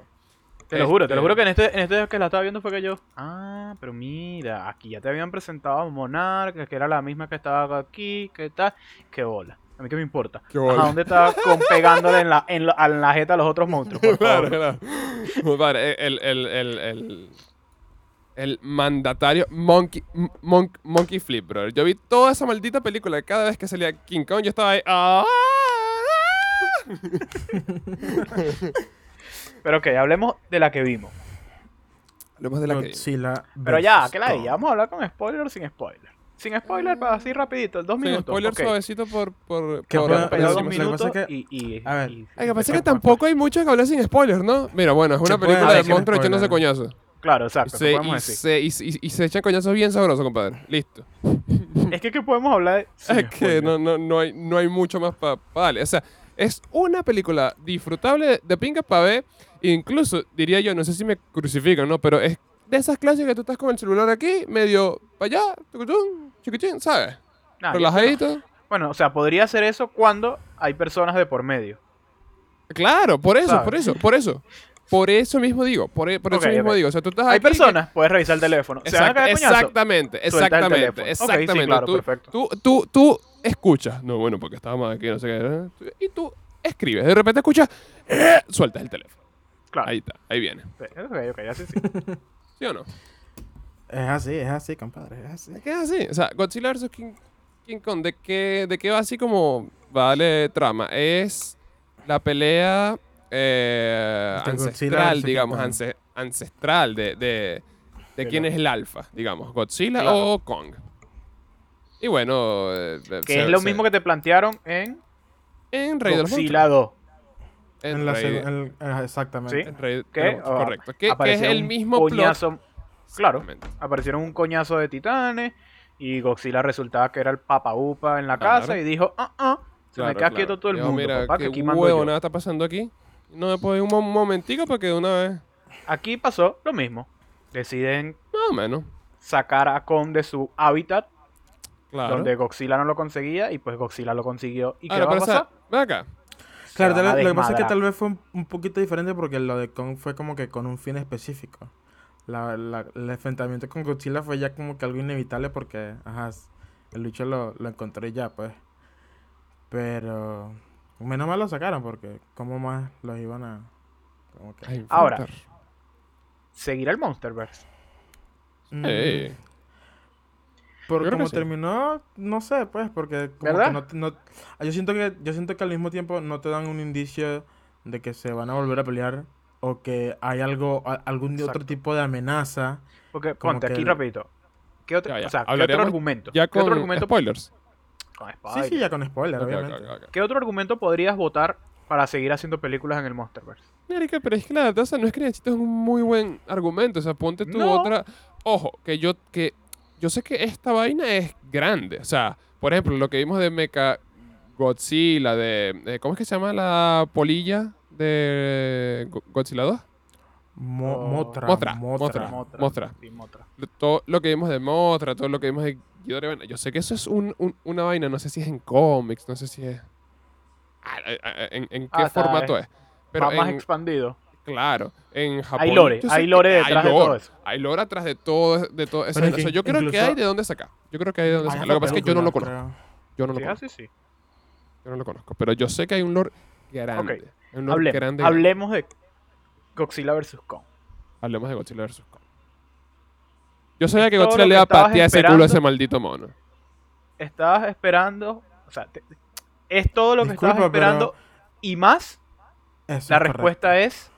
Te lo juro, te lo Este- juro que en este, en este que la estaba viendo fue que yo. Ah, pero mira, aquí ya te habían presentado a Monarca, que era la misma que estaba aquí, que tal. Qué bola. A mí qué me importa. Qué bola. Ajá, ¿dónde estaba con, pegándole en la, en, la, en la jeta a los otros monstruos? Por Claro, favor? claro. Muy padre. El, el, el, el, el mandatario Monkey, Mon- Monkey Flip, bro. Yo vi toda esa maldita película. Cada vez que salía King Kong, yo estaba ahí. ¡ah! Pero ok, hablemos de la que vimos. Hablemos de la que. Godzilla Pero ya, ¿qué la di? Vamos a hablar con spoiler o sin spoiler. Sin spoiler, para así rapidito, dos Sin minutos. spoiler ok. suavecito por. por, Que por- Pero Lo dos que minutos es que- y, y- A ver. y- que pasa que tampoco hay mucho que hablar sin spoilers, ¿no? Mira, bueno, es una película de sin monstruos echándose coñazos. Claro, exacto. ¿qué se, podemos y, decir? se, y, y- y se echan coñazos bien sabrosos, compadre. Listo. Es que, ¿qué podemos hablar de sin Es que no, no, no, hay, no hay mucho más para darle. O sea, es una película disfrutable de pingas para ver. Incluso, diría yo, no sé si me crucifican, ¿no? Pero es de esas clases que tú estás con el celular aquí, medio para allá, tucutum, chiquitín, ¿sabes? Nah, Relajadito. Bueno, o sea, podría ser eso cuando hay personas de por medio. Claro, por eso, ¿Sabes? por eso, por eso. Por eso mismo digo, por, e- por eso mismo digo. O sea, tú estás Hay aquí que- personas, puedes revisar el teléfono. ¿Se van a Exacta- caer coñazo? exactamente, el exactamente, sí, exactamente. claro, tú, perfecto. Tú, tú, tú escuchas. No, bueno, porque estábamos aquí, no sé qué. ¿eh? Y tú escribes. De repente escuchas, ¡eh! sueltas el teléfono. Claro. Ahí está, ahí viene. Ok, ok, así sí. ¿Sí o no? Es así, es así, compadre, es así. Es que es así. O sea, Godzilla vs. King, King Kong, ¿de qué, ¿de qué va así como vale trama? Es la pelea eh, Godzilla ancestral, digamos, ance- ancestral de, de, de quién es el alfa, digamos, Godzilla Claro. o Kong. Y bueno, eh, Que se- es lo se- mismo que te plantearon en en Rey de los Godzilla 2. Monstruos. En la Rey- en- eh, exactamente. Sí. en Rey ¿Qué? Oh, correcto. Que, que es apareció el un mismo plot. coñazo. Claro. Aparecieron un coñazo de titanes y Godzilla resultaba que era el papa upa en la Claro. casa y dijo, ah, ah, se me queda claro. quieto todo el Digo, mundo, mira, papá, que qué aquí mando huevo yo". nada está pasando aquí. No me puedo ir un mo- momentico para que de una vez, Aquí pasó lo mismo. Deciden más o menos, sacar a Kong de su hábitat, claro. donde Godzilla no lo conseguía, y pues Godzilla lo consiguió. ¿Y qué Ahora, va a pasar? ven acá. Claro, tal- lo que pasa es que tal vez fue un, un poquito diferente porque lo de Kong fue como que con un fin específico. La, la- el enfrentamiento con Godzilla fue ya como que algo inevitable porque, ajá, el lucho lo, lo encontré ya, pues. Pero, menos mal lo sacaron porque, ¿cómo más los iban a...? Como que, Ay, Ahora. ¿Seguirá el Monsterverse? Mm, Eh, Por Yo creo que como sí. terminó, no sé, pues, porque como ¿Verdad? que no, ah, yo siento que yo siento que al mismo tiempo no te dan un indicio de que se van a volver a pelear o que hay algo a- algún otro tipo de amenaza. Porque, ponte que aquí el- rapidito. ¿Qué otro, Ya, ya. O sea, ¿qué otro argumento? Ya ¿Qué con otro argumento? spoilers. Con Sí, spoiler. sí, ya con spoiler, obviamente. ¿Qué otro argumento podrías votar para seguir haciendo películas en el Monsterverse? Marica, pero es que la verdad, o sea, no es que necesites un muy buen argumento. O sea, ponte tú No. otra. Ojo, que yo, que yo sé que esta vaina es grande. O sea, por ejemplo, lo que vimos de Mecha Godzilla, de, de- ¿Cómo es que se llama la polilla de Go- Godzilla 2? Mo- Oh. Motra, Motra, Motra. Motra. Sí, Todo lo que vimos de Mothra, todo lo que vimos de bueno, yo sé que eso es un- un- una vaina, no sé si es en cómics, no sé si es... ah, ah, ah, ¿En, en qué Ah, formato es? Pero más, más en- expandido. Claro, en Japón. lore, yo sé hay lore detrás de lore, todo eso. Hay lore atrás de todo, de todo eso. O sea, yo creo que hay de dónde sacar. Yo creo que hay de dónde Hay sacar. Lo que pasa es que yo no lo conozco. creo. Yo no lo Sí, conozco. así sí. Yo no lo conozco. Pero yo sé que hay un lore grande. Ok, hay un lore Hable- grande. hablemos de Godzilla vs. Kong. Hablemos de Godzilla vs. Kong. Yo sabía que Godzilla le iba a patear ese culo a esperando. ese maldito mono. Estabas esperando, o sea, te- es todo lo que Disculpa, estabas esperando y más. Eso La es respuesta correcto. es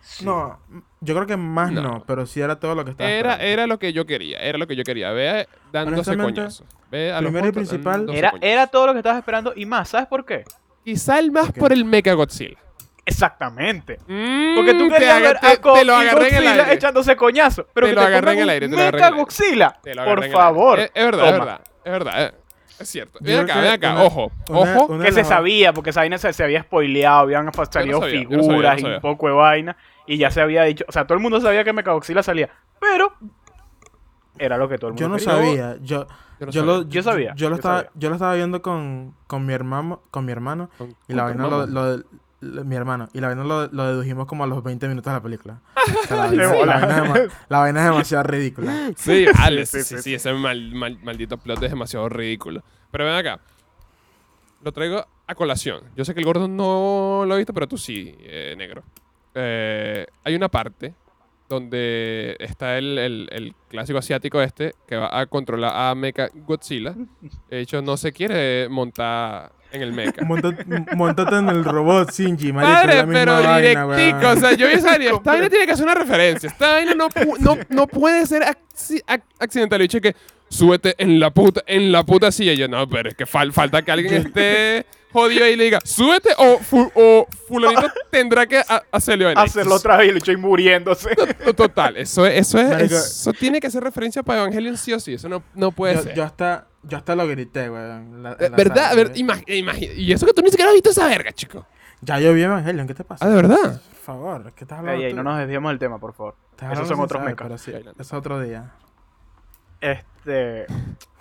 sí. No, yo creo que más No. no, pero sí era todo lo que estaba Era, esperando. era lo que yo quería. Era lo que yo quería. Ve dándose coñazos. Ve a los primero y principal- Era, coñazos. era todo lo que estabas esperando y más. ¿Sabes por qué? Quizá el más por el Mecha Godzilla. Exactamente. Mm, Porque tú querías ver a te Kong lo y agarré en el Godzilla aire. echándose coñazo. Pero Te que lo te agarré en el aire, te lo agarré en el aire. Godzilla. Te lo Por agarré en el aire. favor. Es, es verdad, es verdad. Es verdad. Es cierto. Ven acá, ven acá. una- ojo, una- ojo. una Que se sabía, porque esa vaina se, se había spoileado, habían salido sabía, yo no figuras sabía, yo no y un poco de vaina, y ya se había dicho, o sea, todo el mundo sabía que Mecagoxila salía, pero era lo que todo el mundo Yo no quería. sabía. Yo, Yo no yo, sabía. lo, Yo sabía, Yo lo, yo estaba, sabía. yo lo estaba viendo con, con mi hermano, con mi hermano Con- y la con vaina lo- lo- mi hermano y la vaina lo, lo dedujimos como a los 20 minutos de la película. O sea, la, vaina, la bola. vaina es dema- la vaina es demasiado ridícula. Sí, vale, Sí, sí, sí, sí, sí, ese mal- mal- maldito plot es demasiado ridículo. Pero ven acá. Lo traigo a colación. Yo sé que el gordo no lo ha visto, pero tú sí, eh, negro. Eh, hay una parte donde está el, el- el clásico asiático este que va a controlar a Mecha Godzilla. De hecho, no se quiere montar en el Mecha. Monta- Montate en el robot, Shinji, marico. Padre, la misma pero vaina, directico. weón. O sea, yo vi esa vaina. Esta vaina tiene que hacer una referencia. Esta vaina no, pu- no, no puede ser acci- ac- accidental. Y dicho que súbete en la puta, en la puta silla. Y yo, no, pero es que fal- falta que alguien esté jodido ahí y le diga, súbete o, fu- o fulanito tendrá que a- hacerlo. vaina. Hacerlo otra vez y ahí muriéndose. To- Total, eso, es- eso, es, Marico. eso tiene que hacer referencia para Evangelion sí o sí. Eso no, no puede Yo, ser. yo hasta, yo hasta lo grité, en en la ¿Verdad? sala, A ver, weón. imag- imag- y eso que tú ni siquiera has visto esa verga, chico. Ya yo vi Evangelion, ¿qué te pasa? Ah, ¿de verdad? Por favor, ¿qué estás hablando? Ey, no nos desviemos del tema, por favor. Esos son otros mecas. Sí, es otro día. Este.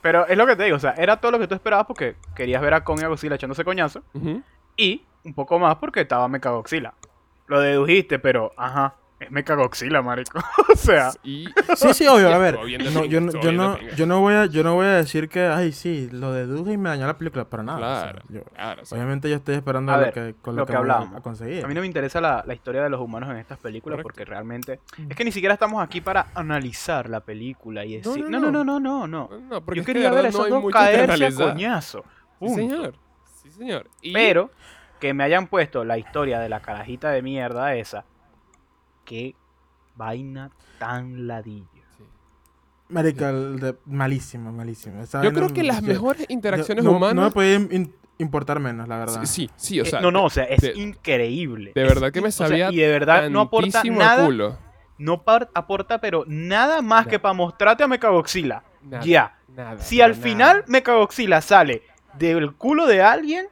Pero es lo que te digo, o sea, era todo lo que tú esperabas porque querías ver a Kong y a Godzilla echándose coñazo. Y un poco más porque estaba Mechagodzilla. Lo dedujiste, pero ajá, es Mechagodzilla, marico. o sea, Y Sí, sí, obvio, a ver. No, yo, no- yo, no, yo, no voy a, yo no voy a decir que, ay, sí, lo deduje y me dañó la película, para nada. o sea, claro, yo- claro. sí. obviamente yo estoy esperando A lo ver, que, con lo lo que que, voy a- conseguir. a mí no me interesa la, la historia de los humanos en estas películas Correcto. porque realmente es que ni siquiera estamos aquí para analizar la película y decir, no, no, no, no. no, no, no. no. No, porque Yo quería de ver esos dos caerse a coñazo. Sí, señor. Sí, señor. Y- Pero que me hayan puesto la historia de la carajita de mierda esa, qué vaina tan ladilla. Sí. Marica, malísimo. Esa Yo creo que las mejores yo- interacciones no, No me humanas. podía in- importar menos, la verdad. Sí, sí, sí, o Eh, sea. no, no, o sea, es de- increíble. de Es verdad que me in- o sea, sabía y de verdad no aporta nada, culo. no aporta pero nada más que para mostrarte a Mechagodzilla. Nada, Ya. Si al nada. final Mechagodzilla sale del culo de alguien,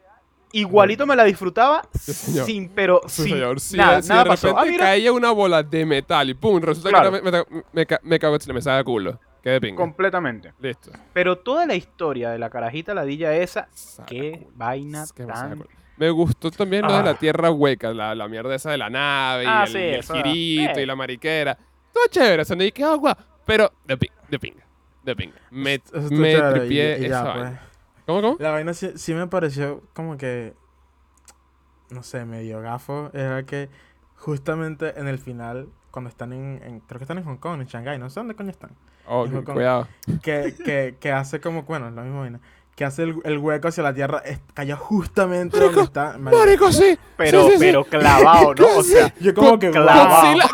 igualito me la disfrutaba señor. sin, pero Sí, sin señor. Si, nada, si nada de pasó. repente Ah, caía una bola de metal y pum, resulta Claro. que me, me, ca- me cago en me sabe a culo. Qué de pinga. completamente. Listo. Pero toda la historia de la carajita ladilla esa, Sabe a qué culo. vaina Es que me tan... Me gustó también lo de la Ah. tierra hueca, la, la mierda esa de la nave y Ah, el, sí, y el girito eh. y la mariquera. Todo chévere, se me que agua, pero de pinga, de pinga, de pinga. Me, me tripié esa pues. Vaina. ¿Cómo, cómo? La vaina sí, sí me pareció como que, no sé, medio gafo. Era que justamente en el final, cuando están en, en- creo que están en Hong Kong, en Shanghái, no sé dónde coño están. Oh, con- cuidado. Que, que, que hace como, bueno, la misma vaina. Que hace el, el hueco hacia la tierra, es- cayó justamente donde está. marico. Marico, sí. Pero, sí, sí, sí. pero clavado, ¿no? O sea, Yo como que, clavado. Godzilla,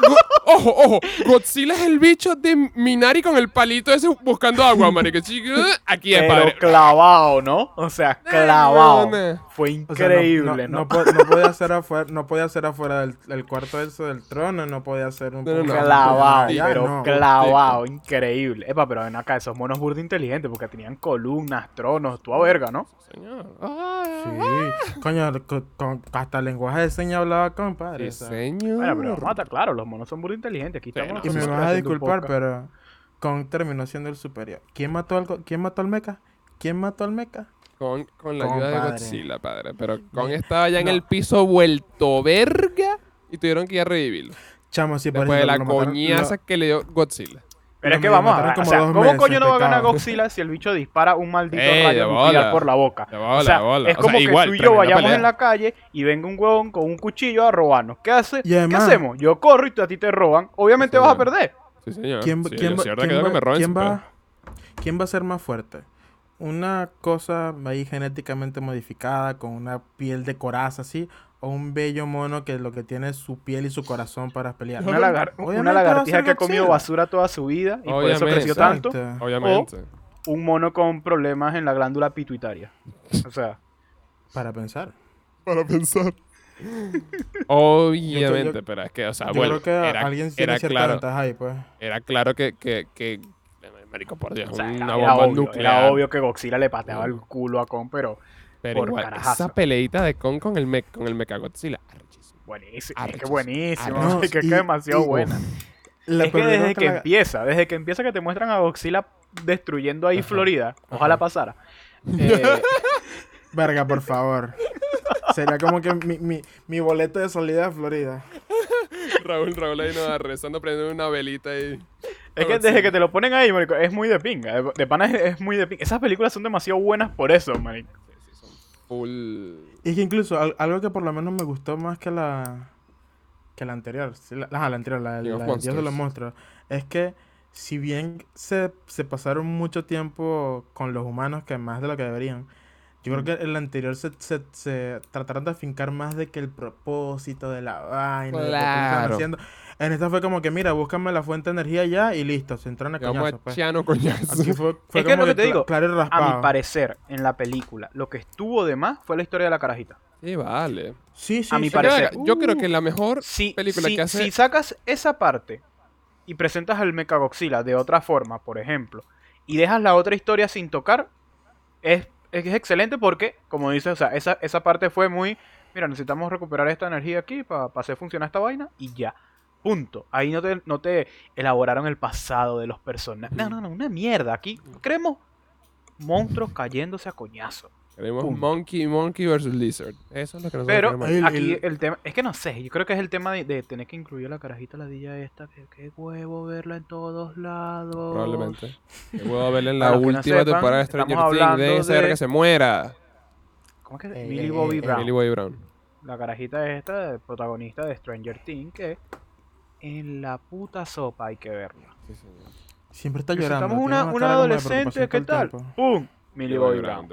ojo, ojo. Godzilla es el bicho de Minari con el palito ese buscando agua, marico. Chico, Aquí es, pero padre. clavado, ¿no? O sea, clavado. Fue O sea, no- increíble, no, ¿no? no po- no podía ser afuera, no podía ser afuera del, del cuarto ese del trono, no podía ser un Clavado, pero no. clavado, increíble. Epa, pero ven acá, esos monos burda inteligentes porque tenían columnas, tronos, tu verga, ¿no? Señor. Ah, Sí, coño, con, con- hasta el lenguaje de señas hablaba con padre. Sí, señor. Bueno, pero a estar claro, los monos son burda inteligentes. Aquí Sí, estamos no, Y me vas a disculpar, pero Kong terminó siendo el superior. ¿Quién mató al, ¿quién mató al mecha? ¿Quién mató al mecha? Con, con la Con ayuda de. Godzilla, padre. Pero Con estaba ya en No. el piso vuelto verga y tuvieron que ir a revivirlo. Chamo, sí, Después de la lo coñaza que le dio Godzilla. Pero es que vamos a ver, o sea, dos ¿cómo meses, coño no va a ganar. Godzilla si el bicho dispara un maldito Ey, rayo nuclear bola. por la boca? De bola, o sea, de bola. es O sea, como que igual, tú y yo vayamos pelea. en la calle y venga un huevón con un cuchillo a robarnos. ¿Qué hace? ¿Qué hacemos? Yo corro y tú a ti te roban. Obviamente Sí, vas a perder. Sí, señor. ¿Quién, Sí, quién lo va, cierto quién quedó que va- me roben quién sin va- quién va a ser más fuerte? ¿Una cosa ahí genéticamente modificada con una piel de coraza así? ¿O un bello mono que lo que tiene es su piel y su corazón para pelear? Una, lagar- Obviamente una lagartija que ha comido basura toda su vida y por eso Obviamente. creció tanto. Obviamente. Un mono con problemas en la glándula pituitaria. O sea, Para pensar. Para pensar. Obviamente, yo- pero es que, o sea, Yo bueno, creo que era, alguien tiene era cierta claro, ventaja ahí, pues. era claro que, que, que Marico, por Dios, O sea, una era, bomba obvio, nuclear. era obvio que Godzilla le pateaba el culo a Kong, pero pero por igual, carajazo. esa peleita de Kong con el, me con el Mechagodzilla. buenísimo. Es que buenísimo. Arrechísimo. es que es Y- demasiado y- buena. La es que desde que la- empieza, desde que empieza que te muestran a Godzilla destruyendo ahí Ajá, Florida, ojalá pasara. Eh, Verga, por favor. Sería como que mi, mi, mi boleto de salida de Florida. Raúl, Raúl ahí nos va rezando, prendiendo una velita ahí. es que desde que te lo ponen ahí, marico, es muy de pinga. De, de pana es, es muy de pinga. Esas películas son demasiado buenas por eso, marico. Full... Y es que incluso al- algo que por lo menos me gustó más que la que la anterior, sí, la, ajá, la anterior, la, de los monstruos, es que si bien se, se pasaron mucho tiempo con los humanos, que más de lo que deberían, yo creo que en la anterior se, se, se trataron de afincar más de que el propósito de la vaina, de por qué lo están Claro. haciendo. En esta fue como que, mira, búscame la fuente de energía ya y listo, se entraron a coñazo, pues. Chiano coñazo. Aquí fue, fue Es que es como lo que te digo, claro y A mi parecer, en la película, lo que estuvo de más fue la historia de la carajita. Sí, vale. Sí, sí, a mi sí. parecer. Yo, yo creo que la mejor Si, película si- que hace... si sacas esa parte y presentas al Mechagodzilla de otra forma, por ejemplo, y dejas la otra historia sin tocar, es, es excelente porque, como dices, o sea, esa, esa parte fue muy, mira, necesitamos recuperar esta energía aquí para hacer funcionar esta vaina y ya. Punto. Ahí no te, no te elaboraron el pasado de los personajes. No, no, no, una mierda. Aquí creemos monstruos cayéndose a coñazo. Queremos Pum. Monkey, Monkey versus Lizard. Eso es lo que nosotros Pero queremos. Aquí el- el tema, es que no sé, yo creo que es el tema de, de tener que incluir a la carajita ladilla esta, que qué huevo verla en todos lados. Probablemente. Que puedo verla en la no última sepan, temporada de Stranger Things. de- que se muera. ¿Cómo es que? Eh, Millie eh, Bobby eh, Brown. Millie Bobby Brown. La carajita esta, protagonista de Stranger Things, que en la puta sopa hay que verla. Sí, señor. Siempre está llorando. Tiene una, adolescente, ¿qué tal? ¡Pum! Millie Bobby Brown.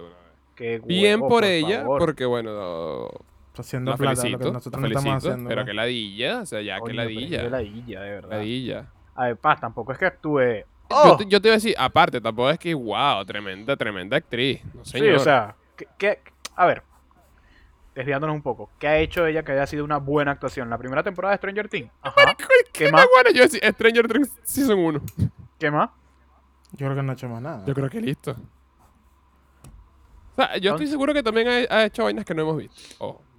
Qué Bien por ella, favor. porque bueno, no- Está haciendo la plata, lo felicito, que nosotros la no estamos felicito, haciendo. pero pues. que ladilla, o sea, ya que pero es ladilla. que ladilla, de verdad. Ladilla. A ver, paz, tampoco es que actúe. Yo, ¡Oh! te, yo te iba a decir, aparte, tampoco es que, wow, tremenda, tremenda actriz. No, Sí, señor. o sea, ¿qué, qué- a ver, desviándonos un poco, ¿qué ha hecho ella que haya sido una buena actuación? La primera temporada de Stranger Things. Ajá. ¿Qué ¿Qué más bueno? Yo decía, Stranger Things Season 1. ¿Qué más? Yo creo que no ha hecho más nada. Yo creo que listo. O sea, yo estoy seguro que también ha, ha hecho vainas que no hemos visto.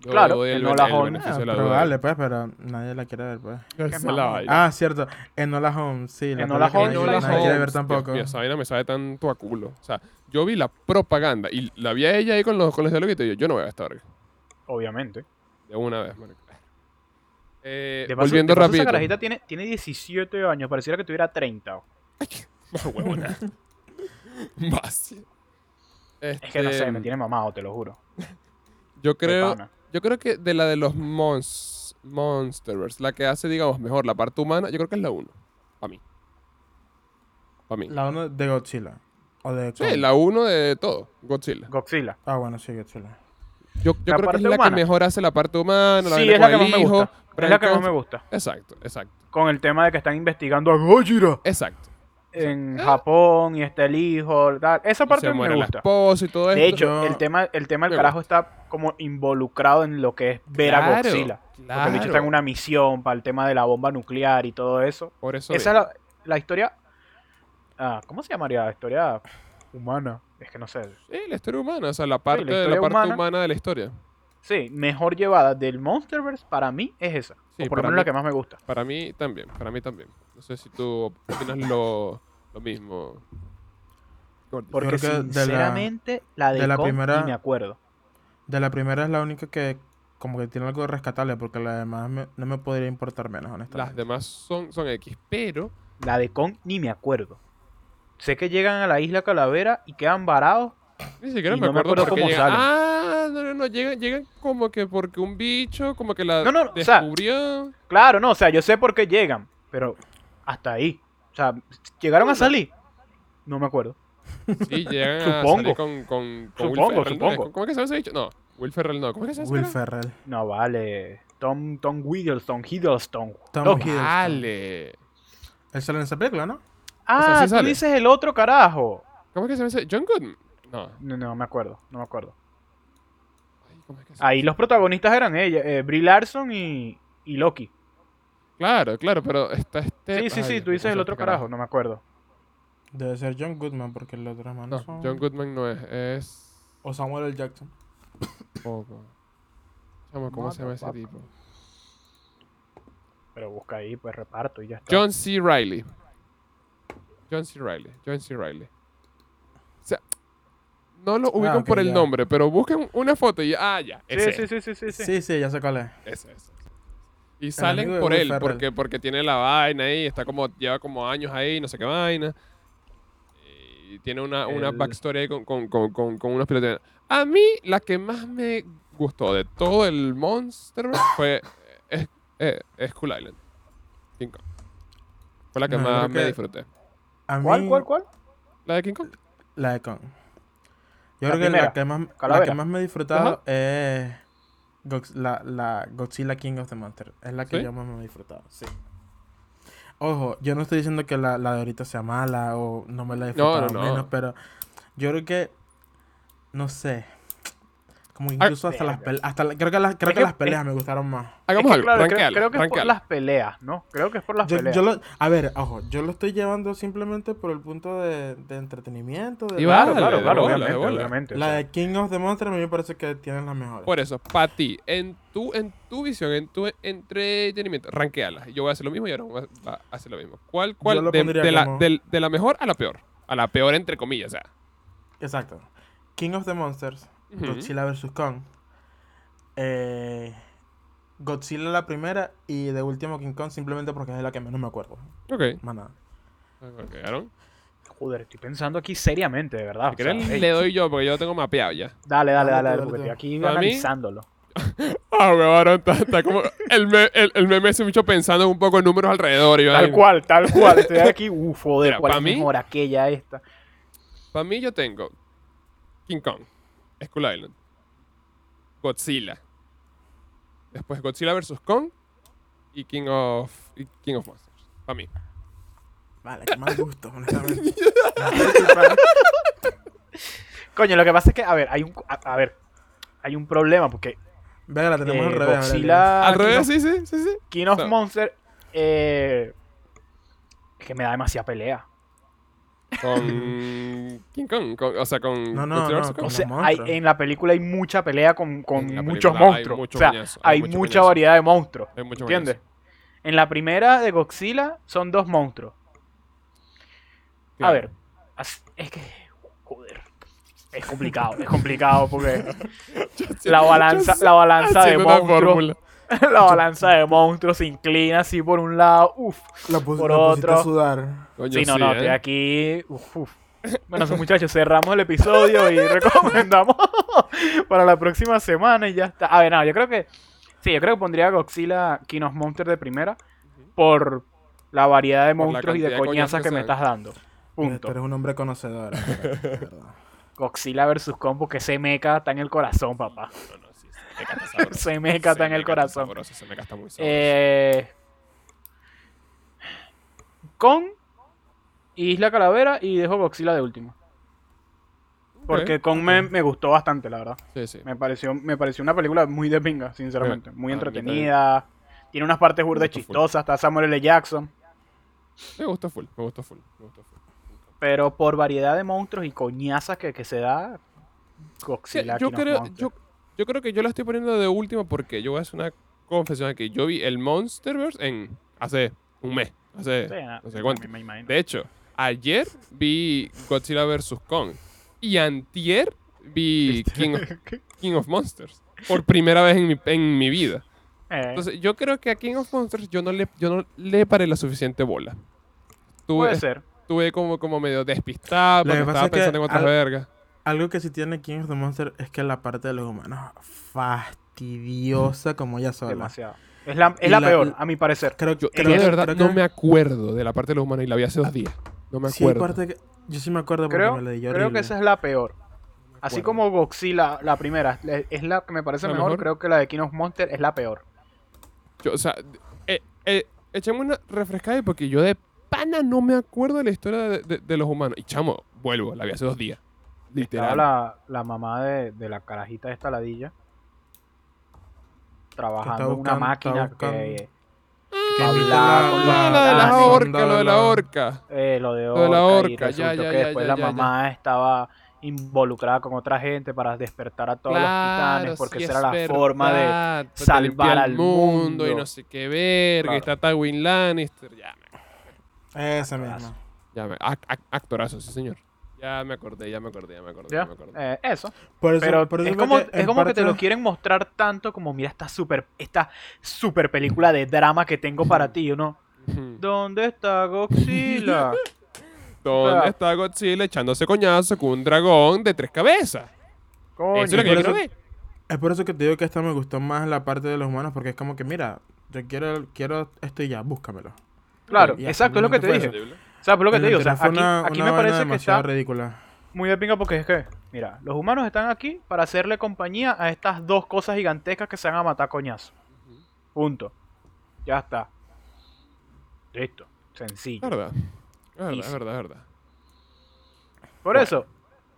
Yo Claro, doy el, Enola el Holmes. Ah, vale, pues, pero nadie la quiere ver, pues. La. Ah, cierto. Enola Holmes, sí. La película que Holmes, nadie Enola quiere ver Holmes, tampoco. Dios esa vaina me sabe tanto a culo. O sea, yo vi la propaganda y la vi a ella ahí con los, con los diálogos y te digo, yo no voy a ver esta verga. Obviamente. De una vez, marico. Eh, De paso- volviendo de paso, rápido. Esa carajita tiene, tiene 17 años, pareciera que tuviera 30. Más huevona. Más. Es que no sé, Este, me tiene mamado, te lo juro. Yo creo, yo creo que de la de los mons, Monsterverse, la que hace, digamos, mejor la parte humana, yo creo que es la 1. Para mí. Para mí. La uno de Godzilla. O de Sí, la 1 de todo, Godzilla. Godzilla. Ah, bueno, sí, Godzilla. Yo, yo La creo que es la humana. que mejor hace la parte humana, la Sí, es la que más me hijo, gusta. Es la que más me gusta. Exacto, exacto, Con el tema de que están investigando a Gojira exacto. en Japón y está el hijo. tal. Esa parte se me muere la gusta. esposa y todo De esto. hecho, el tema, el tema del Me carajo está como involucrado en lo que es ver a Claro, Godzilla. Porque el está en claro. una misión para el tema de la bomba nuclear y todo eso. Por eso Esa es la, la historia. Ah, ¿Cómo se llamaría? La historia humana. Es que no sé. Sí, la historia humana, o sea, la parte, la parte humana. humana de la historia. Sí, mejor llevada del Monsterverse para mí es esa. Sí, o por lo menos mí- la que más me gusta. Para mí también, para mí también. No sé si tú opinas lo, lo mismo. Porque la- sinceramente la, de, de la Kong primera- ni me acuerdo. De la primera es la única que como que tiene algo rescatable porque la demás me- no me podría importar menos, Las honestamente. demás son, son X, pero La de Kong ni me acuerdo. Sé que llegan a la isla Calavera y quedan varados. ni siquiera me no me acuerdo acuerdo por qué cómo llegan. salen. Ah, no, no, no, llegan, llegan como que porque un bicho, como que la No, no, no, o sea, descubrió. Claro, no, o sea, yo sé por qué llegan, pero hasta ahí. O sea, ¿llegaron a salir? No me acuerdo. Sí, llegan a Supongo. salir con, con, con Will Supongo, supongo. ¿Cómo es que se ese bicho? No, Will Ferrell no. ¿Cómo es que se? Will? Ferrell. No, vale. Tom, Tom Hiddleston, Hiddleston. Tom Tom- Hiddleston. Vale. Él sale en esa película, ¿no? Ah, sí tú dices el otro carajo. ¿Cómo es que se llama ese? ¿John Goodman? No. No, no me acuerdo, no me acuerdo. Ay, ¿cómo es que se llama? Ahí los protagonistas eran ella, eh, Brie Larson y, y Loki. Claro, claro, pero está este... Sí, sí, ay, sí, tú dices ¿cómo el otro carajo, no me acuerdo. Debe ser John Goodman porque los otros No, manos son... John Goodman no es, es O Samuel L. Jackson. poco. Chamo, ¿cómo se llama ese tipo? Pero busca ahí, pues reparto y ya está. John C. Riley. John C. Riley. John C. Riley. O sea, no lo ubican ok, por el ya. nombre, pero busquen una foto y ah, ya. Sí, Ese, sí, sí, sí, sí, sí. Sí, sí, ya sé cuál es. ese, ese. Y salen por él, porque, porque tiene la vaina ahí, está como, lleva como años ahí, no sé qué vaina. Y tiene una, una El- backstory ahí con, con, con, con, con unos pilotos. A mí, la que más me gustó de todo el Monster fue eh, eh, eh, Skull Island. Fue la que No, yo más me disfruté. A mí, ¿Cuál, cuál, cuál? ¿La de King Kong? La de Kong. Yo La creo que la que más, la que más me he disfrutado Ajá. es Gox- la, la Godzilla King of the Monster. Es la que ¿Sí? yo más me he disfrutado, sí. Ojo, yo no estoy diciendo que la, la de ahorita sea mala o no me la he No, no, disfrutado no. menos, pero yo creo que, no sé, como incluso hasta las peleas, hasta la- creo que las, creo Es que que- las peleas me gustaron más. Hagamos Es que, algo, claro, creo, que es por las peleas, ¿no? Creo que es por las Yo, peleas. yo lo, a ver, ojo, yo lo estoy llevando simplemente por el punto de, de entretenimiento. De Y Claro, Vale, claro, claro, bola, obviamente, bola. obviamente. o La sea, de King of the Monster a mí me parece que tienen las mejores. Por eso, para ti, en tu, en tu visión, en tu entretenimiento, ranqueala. Yo voy a hacer lo mismo y ahora voy a- va a hacer lo mismo. ¿Cuál, cuál? De, de la, como- de la mejor a la peor. A la peor, entre comillas, o sea. Exacto. King of the Monsters, Godzilla vs. Kong. eh, Godzilla la primera y de último King Kong simplemente porque es la que menos me acuerdo. Ok. Más nada. Ok, Aaron. Joder, estoy pensando aquí seriamente, de verdad. O sea, hey, le doy yo porque yo lo tengo mapeado ya. Dale, dale, Dale dale, dale, porque aquí mí- analizándolo. Ah, weón, Aaron está, está como. El, me- el, el meme se mucho pensando un poco en números alrededor. Y Tal cual, tal cual. Estoy aquí, uff, joder, Mira, ¿cuál es mí- mejor aquella, esta? Para mí, yo tengo King Kong, Skull Island, Godzilla. Después Godzilla vs. Kong y King of, y King of Monsters. Para mí. Vale, que más gusto, honestamente. Coño, lo que pasa es que, a ver, hay un, a, a ver, hay un problema porque Venga, la tenemos eh, al revés. Godzilla, Al King revés, of- sí, sí, sí, sí. King of So- Monster, eh, es que me da demasiada pelea. Con King Kong, con- o sea, con No, no, no, con. O sea, hay, en la película hay mucha pelea con, con muchos monstruos. mucho o sea, hay hay mucho mucha variedad de monstruos. ¿Entiendes? En la primera de Godzilla son dos monstruos. A ver, es que, joder, es complicado, es complicado porque la balanza, la balanza de monstruos. la balanza de monstruos se inclina así por un lado, uff, por la pusiste a otro. sudar. Coño, sí, no, sí, no, ¿eh? estoy aquí, uf, uf. Bueno, muchachos, cerramos el episodio y recomendamos para la próxima semana y ya está. A ver, no, yo creo que, sí, yo creo que pondría Godzilla King of Monsters de primera por la variedad de monstruos y de coñazas que que me estás dando. Punto. Eres un hombre conocedor. Godzilla versus Kong porque ese mecha está en el corazón, papá. No, no, Ese mecha está en el corazón. sabroso, muy sabroso. Eh, Kong, Isla Calavera y dejo Godzilla de último. Porque Ok, Kong me, me gustó bastante, la verdad. Sí, sí. Me pareció, me pareció una película muy de pinga, sinceramente. Muy a mí entretenida. Tiene unas partes burdas full. chistosas. Está Samuel L. Jackson. Me gustó full, me gustó full, me gustó full. Pero por variedad de monstruos y coñazas que, que se da, Sí, Godzilla. yo, creo, yo, yo creo que yo la estoy poniendo de última porque yo voy a hacer una confesión aquí. Yo vi el Monsterverse en hace un mes, hace Sí, ah, no sé cuánto. De hecho, ayer vi Godzilla vs. Kong y antier vi King of, King of Monsters por primera vez en mi, en mi vida. Eh, Entonces, yo creo que a King of Monsters yo no le, yo no le paré la suficiente bola. puede Tuve, ser. estuve como, como medio despistado porque estaba es que pensando en otras al- vergas. Algo que sí tiene King of the Monster es que la parte de los humanos fastidiosa como ella sola. Demasiado. Es la, es la, la- peor, a mi parecer. Creo, Yo, creo yo de verdad creo no que- me acuerdo de la parte de los humanos y la vi hace dos días. No me sí acuerdo. parte que- yo sí me acuerdo porque Creo, me la di creo que esa es la peor. Así como Godzilla, la primera, es la que me parece ¿La mejor, mejor? creo que la de King of Monster es la peor. Yo, o sea, eh, eh, echemos una refrescada porque yo de pana no me acuerdo de la historia de, de- de los humanos. Y chamo, vuelvo, la vi hace dos días. Estaba Literal. la, la mamá de, de la carajita de esta ladilla trabajando en una máquina que, que la- la- lo de la Ah, orca, lo de la orca. Eh, lo de Lo Orca, de la y orca, resultó ya, ya, que ya, después ya, la ya, ya. mamá estaba involucrada con otra gente para despertar a todos los titanes porque sí esa es era la forma de porque salvar al mundo y no sé qué verga. Claro. está Tywin Lannister. Ya me, Esa misma. ya me, actorazo, sí, señor. Ya me acordé, ya me acordé, ya me acordé, ya, ¿ya? me acordé. Eh, eso Por eso, pero por eso es como, que es como que te lo quieren mostrar tanto como mira esta super esta super película de drama que tengo para ti ¿no? ¿dónde está Godzilla? ¿Dónde sea- está Godzilla echándose coñazo con un dragón de tres cabezas? Coño, Eso es lo que por yo eso- quiero ver. Es por eso que te digo que esta me gustó más la parte de los humanos, porque es como que, mira, yo quiero, quiero esto y ya, búscamelo. claro exacto es lo que te dije o sea por lo que te digo o sea, aquí, una- aquí una me parece que está ridícula. muy de pinga porque es que mira los humanos están aquí para hacerle compañía a estas dos cosas gigantescas que se van a matar coñazo punto ya está listo sencillo Es verdad. Es verdad, es verdad, es verdad. por Bueno. eso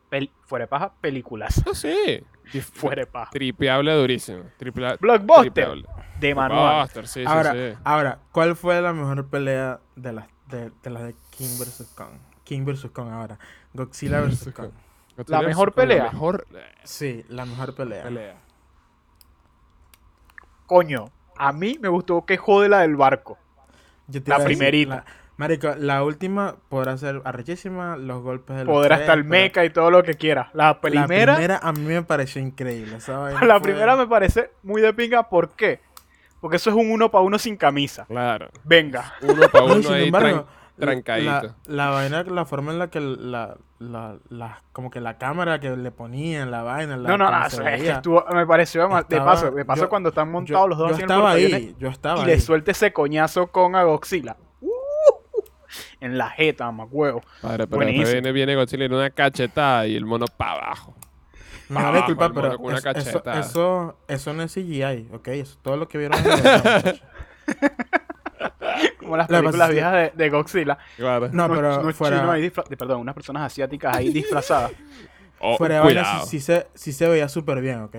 pel- fuera de paja películas No sé. fuera de paja Tripeable durísimo. Tripla- Blockbuster tripeable. de manual Blockbuster, sí, sí, ahora, sí. ahora, ¿cuál fue la mejor pelea de las de, de, las de King vs. Kong? King vs. Kong ahora. Godzilla vs. Kong. La mejor pelea. La mejor Sí, la mejor pelea. pelea. coño a mí me gustó que jode la del barco Yo te La decir, primerita. la- marico, la última podrá ser arrechísima, los golpes de los Podrá estar el mecha y todo lo que quiera. La primera, La primera a mí me pareció increíble. vaina la fue- primera me parece muy de pinga. ¿Por qué? Porque eso es un uno para uno sin camisa. Claro. Venga. Uno para uno sin embargo, trancadito. La, la vaina, la forma en la que la, la, la- como que la cámara que le ponían, la vaina, la No, no, no. eso es que estuvo- me pareció de Estaba- paso. De paso yo- cuando están Yo- montados los dos yo en estaba ahí, yo estaba y ahí. le suelta ese coñazo con a Godzilla. Uh, en la jeta, huevo. Padre, pero Buenísimo. después viene, viene Godzilla da una cachetada y el mono para abajo. No, abajo, disculpa, pero es- eso, cachetada. eso, eso no es CGI, ¿ok? Eso, todo lo que vieron de muchachos. Como las La películas viejas de, de Godzilla. Claro. No, pero unos fuera, ahí disfra- de- perdón, unas personas asiáticas ahí disfrazadas. Oh, fuera de vaina, cuidado. sí, sí se, sí se veía súper bien, ¿ok?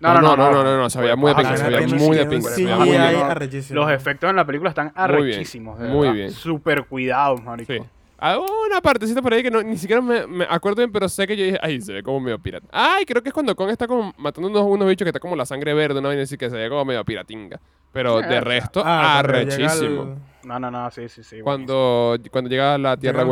No, no, no, no, no, no, se veía muy de pinga, se veía muy de pinga. sí, muy. Los efectos en la película están Muy bien, arrechísimos. muy bien. Súper cuidados, marico. Hay una partecita por ahí que no, ni siquiera me, me acuerdo bien, pero sé que yo dije, ay, se ve como medio pirata. Ay, creo que es cuando Kong está como matando unos, unos bichos que está como la sangre verde, ¿no? Y decir que se ve como medio piratinga. Pero de resto, Ah, arrechísimo. No, no, no, sí, sí, sí. Cuando, cuando llega a la llega tierra.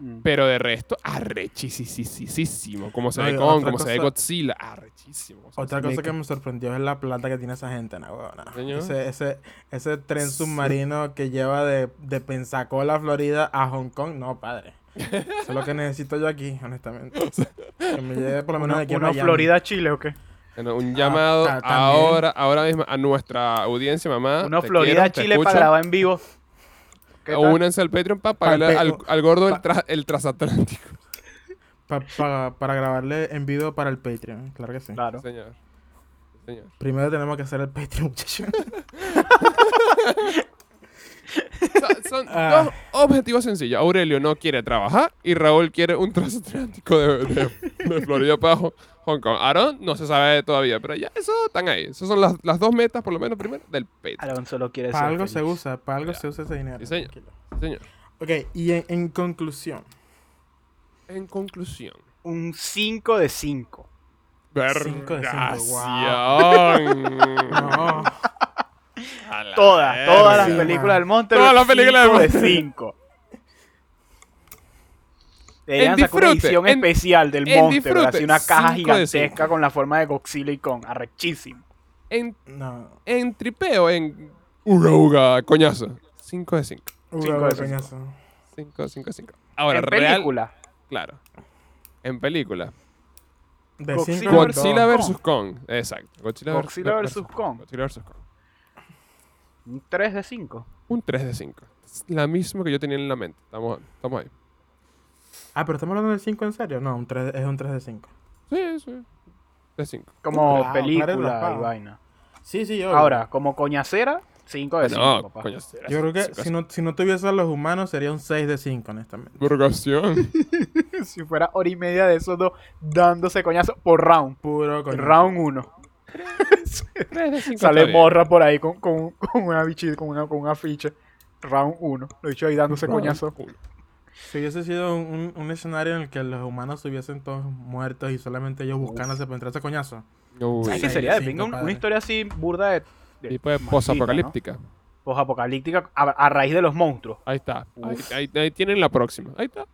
Mm. Pero de resto, arrechísimo. Como se No, ve Kong, otra como se ve cosa- Godzilla. Arrechísimo. O sea, Otra cosa que me sorprendió es la plata que tiene esa gente, ¿no? huevona? Señor. Ese, ese, ese tren Sí. submarino que lleva de, de Pensacola, Florida, a Hong Kong. No, padre. Eso es lo que necesito yo aquí, honestamente. Que me lleve por lo menos de aquí a Miami. Florida, Chile, ¿o qué? Bueno, un llamado ta- también. ahora, ahora mismo a nuestra audiencia, mamá. Uno Te Florida, quiero, Chile para grabar en vivo. ¿Qué tal? Únanse al Patreon para pagarle Al al, pe- al gordo el, tra- el transatlántico. Pa- pa- para grabarle en video para el Patreon, claro que sí. Claro. Señor. Señor. Primero tenemos que hacer el Patreon, muchachos. Son, son Ah. dos objetivos sencillos. Aurelio no quiere trabajar y Raúl quiere un transatlántico de, de- de Florida para Hong Kong. Aaron no se sabe todavía, pero ya eso están ahí. Esas son las, las dos metas, por lo menos, primero, del Patreon. Aaron solo quiere Para ser algo se feliz. usa, para algo Ya. se usa ese dinero. Sí, señor. Sí, señor. Ok, y en, en conclusión. En conclusión. Un 5 de 5. Cinco de cinco, Vergación. No. Todas, todas las películas del Monster. Todas las películas del de Monster. 5. Deberían En sacar una edición en- especial del Monster. Así una caja de gigantesca con la forma de Godzilla y Kong. Arrechísimo. En, No. en tripeo, en uga uga, coñazo. 5 de 5. Uga, Cinco uga, de coñazo. 5, 5, 5. Ahora, en real. película. Claro. En película. De Godzilla Godzilla Kong. vs. Kong. Exacto. Godzilla, Godzilla versus Kong. Godzilla vs. Kong. Un 3 de 5. Un 3 de 5. Es la misma que yo tenía en la mente. Estamos, estamos ahí. Ah, pero estamos hablando del 5 en serio. No, un 3, es un 3 de 5. Sí, sí. De 5. Como película y vaina. Sí, sí, yo. Ahora, como coñacera, 5 de 5, No, papá. coño. Yo creo que si no, si no tuviese a los humanos sería un 6 de 5, honestamente. Burgación. si fuera hora y media de esos dos dándose coñazo por round. Puro coño. Round 1. Sale morra por ahí con, con, con una bichita, con, una, con un afiche. Round 1. Lo he dicho ahí dándose coñazo. Si hubiese sido un, un escenario en el que los humanos estuviesen todos muertos y solamente ellos buscándose para entrarse a coñazo. Uy, ¿Sabes qué sería de sí, pinga? Una historia así burda de. de tipo de posapocalíptica. ¿no? Posapocalíptica a, a raíz de los monstruos. Ahí está. Ahí- ahí tienen la próxima. Ahí está.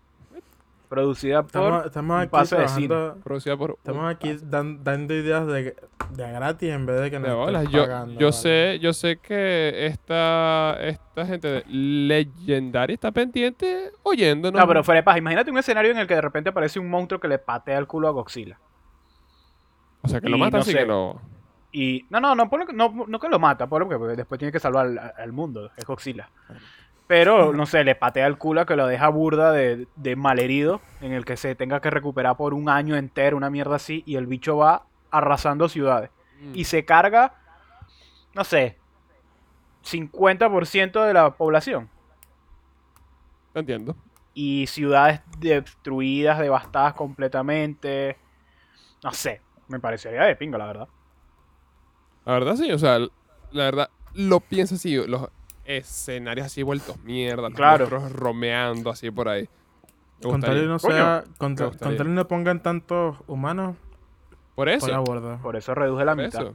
Producida por. Estamos, estamos un aquí pase de cine. trabajando- Producida por. Estamos aquí dan- dando ideas de, de gratis en vez de que nos estén Yo, pagando, yo ¿vale? sé, yo sé que esta, esta gente de legendaria está pendiente oyéndonos. No, pero fuera de paz. Imagínate un escenario en el que de repente aparece un monstruo que le patea el culo a Godzilla. O sea, que lo y matan no así sé. que lo. Y. No, no, no, no, no que lo mata, porque después tiene que salvar al, al mundo. Es Godzilla. Pero, no sé, le patea el culo que lo deja burda de, de malherido, en el que se tenga que recuperar por un año entero, una mierda así, y el bicho va arrasando ciudades. Y se carga, no sé, 50% de la población. Entiendo. Y ciudades destruidas, devastadas completamente. No sé, me parecería de pinga, la verdad. La verdad, sí. O sea, la verdad, lo pienso así. Los escenarios así vueltos mierda. Los Claro. monstruos romeando así por ahí. Con tal no sea, con, tal y no pongan tantos humanos Por eso. por la borda. Por eso reduje la Por mitad. eso.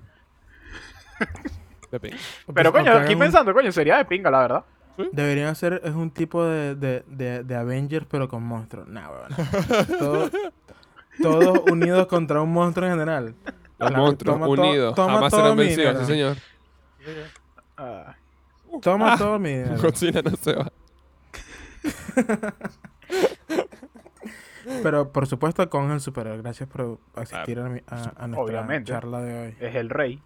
De pinga. Pero coño, aquí pensando, coño, sería de pinga, la verdad. Deberían hacer es un tipo de, de, de, de Avengers pero con monstruos. Nah, weón. Todo- todos unidos contra un monstruo en general. Los monstruos to- unidos jamás serán vencidos, sí, señor. Ah, Toma todo mi dinero. Godzilla no se va. Pero por supuesto con el superhéroe. Gracias por asistir a, mi- a, a nuestra Obviamente. charla de hoy. es el rey.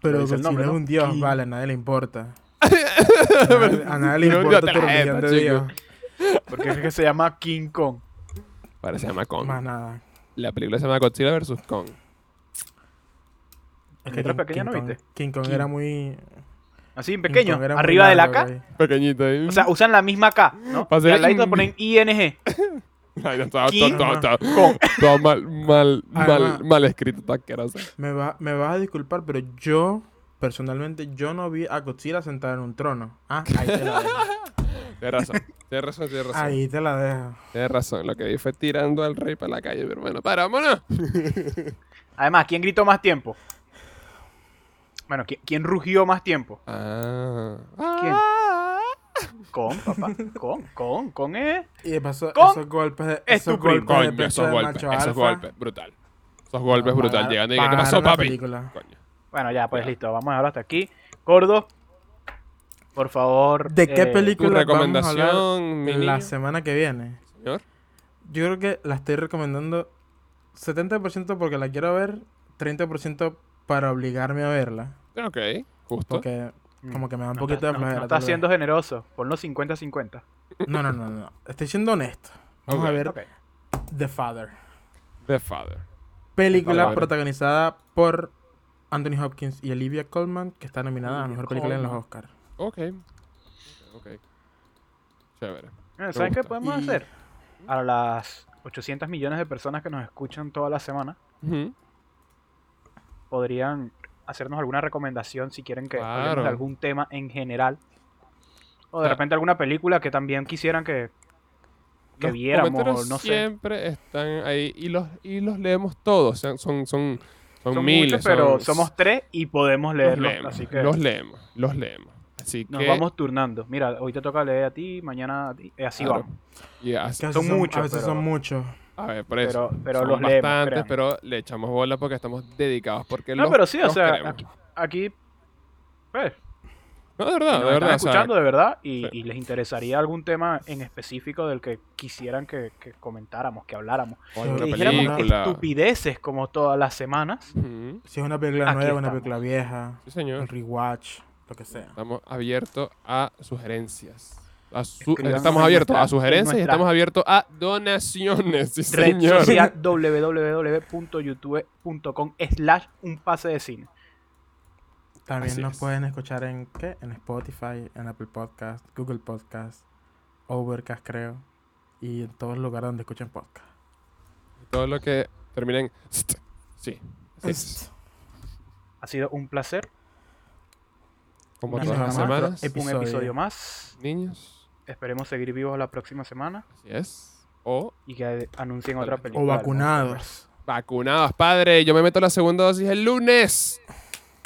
Pero dice el Godzilla nombre, es ¿no? un dios, vale, a nadie le importa. A nadie, a nadie le importa tu religión de chico. Dios. Porque es que se llama King Kong. Ahora se llama Kong. Más nada. La película se llama Godzilla vs. Kong. Es Letra King- pequeña, King ¿no Kong- viste? King Kong King. era muy... Así, King pequeño. Arriba de la K. Pequeñito ahí. O sea, usan la misma K, ¿no? Y al ladito ponen ING. Ay, no, todo, King todo, todo, todo, Kong. todo mal, mal, mal, Además- mal escrito, todo asqueroso. Me, va, me vas a disculpar, pero yo, personalmente, yo no vi a Godzilla sentado en un trono. Ah, ahí te la dejo. Tienes razón, tienes razón, tienes razón. Ahí te la dejo. Tienes razón, lo que vi fue tirando al rey para la calle, pero bueno, para, vámonos. Además, ¿quién gritó más tiempo? Bueno, ¿quién, quién rugió más tiempo? Ah. ¿Quién? Ah. Con, papá. Con, con, con es. Y Con- esos golpes de, es esos golpes Coño, esos de golpes, macho esos alfa, golpes, brutal. Esos golpes, no, brutal. pagar- Llegando y que, ¿qué pasó, papi? película. Coño. Bueno, ya, pues Ya. listo. Vamos a dejarlo hasta aquí. Gordo, por favor. ¿De qué eh, Tu película vamos a hablar recomendación, la semana que viene? señor. Yo creo que la estoy recomendando 70% porque la quiero ver, 30% para obligarme a verla. Ok, justo. Porque como que me da un No poquito está- de no- flojera. No, está tal vez. siendo generoso. Ponlo 50-50. No, no, no, no. Estoy siendo honesto. Vamos a ver Ok. The Father. The Father. Película Father. protagonizada por Anthony Hopkins y Olivia Colman, que está nominada a Mejor Película en los. Oscars. Ok. Ok. Chévere. ¿Saben qué podemos Y- hacer? A las 800 millones de personas que nos escuchan toda la semana. Podrían hacernos alguna recomendación si quieren que hablemos Claro. de algún tema en general. O de Ah. repente alguna película que también quisieran que, que Los viéramos, no sé. siempre están ahí y los, y los leemos todos. o sea, son, son, son, Son miles. muchos, pero son- somos tres y podemos los leerlos. leemos, así que los leemos, los leemos. Así nos que, vamos turnando. Mira, hoy te toca leer a ti, mañana a ti. y así claro. vamos. Y así- Que a veces Son muchos, A veces pero- son muchos. A ver, por eso. Pero- pero son los leemos, bastantes, créanme. pero le echamos bola porque estamos dedicados. Porque No, los- pero sí, o sea, queremos. aquí, aquí pues, No, de verdad, de verdad. están o sea, escuchando de verdad y, sí. y les interesaría algún tema en específico del que quisieran que, que comentáramos, que habláramos. coño, Que una dijéramos película. estupideces como todas las semanas. Si es una película Aquí nueva, una estamos. película vieja, Sí, un señor. rewatch, lo que sea. Estamos abiertos a sugerencias. A su- Escriban estamos abiertos a sugerencias en y estamos abiertos a donaciones. Sí, señor. www.youtube.com slash un pase de cine. También Así nos es. pueden escuchar en ¿qué? En Spotify, en Apple Podcast, Google Podcast, Overcast creo, y en todos los lugares donde escuchen podcast. Todo lo que termina en... st, Sí. Es Ha sido un placer. como Una todas las más. semanas. Un episodio más. Niños, Esperemos seguir vivos la próxima semana así es. O y que anuncien otra película. O vacunados. vacunados, padre. Yo me meto la segunda dosis el lunes.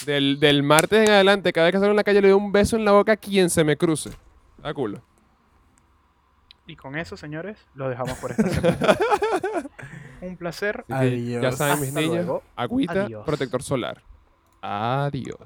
Del, del martes en adelante, cada vez que salgo en la calle le doy un beso en la boca a quien se me cruce. A culo. Y con eso, señores, lo dejamos por esta semana. un placer. Que Ya Adiós. saben, mis Hasta niños, luego. agüita, Adiós. protector solar. Adiós.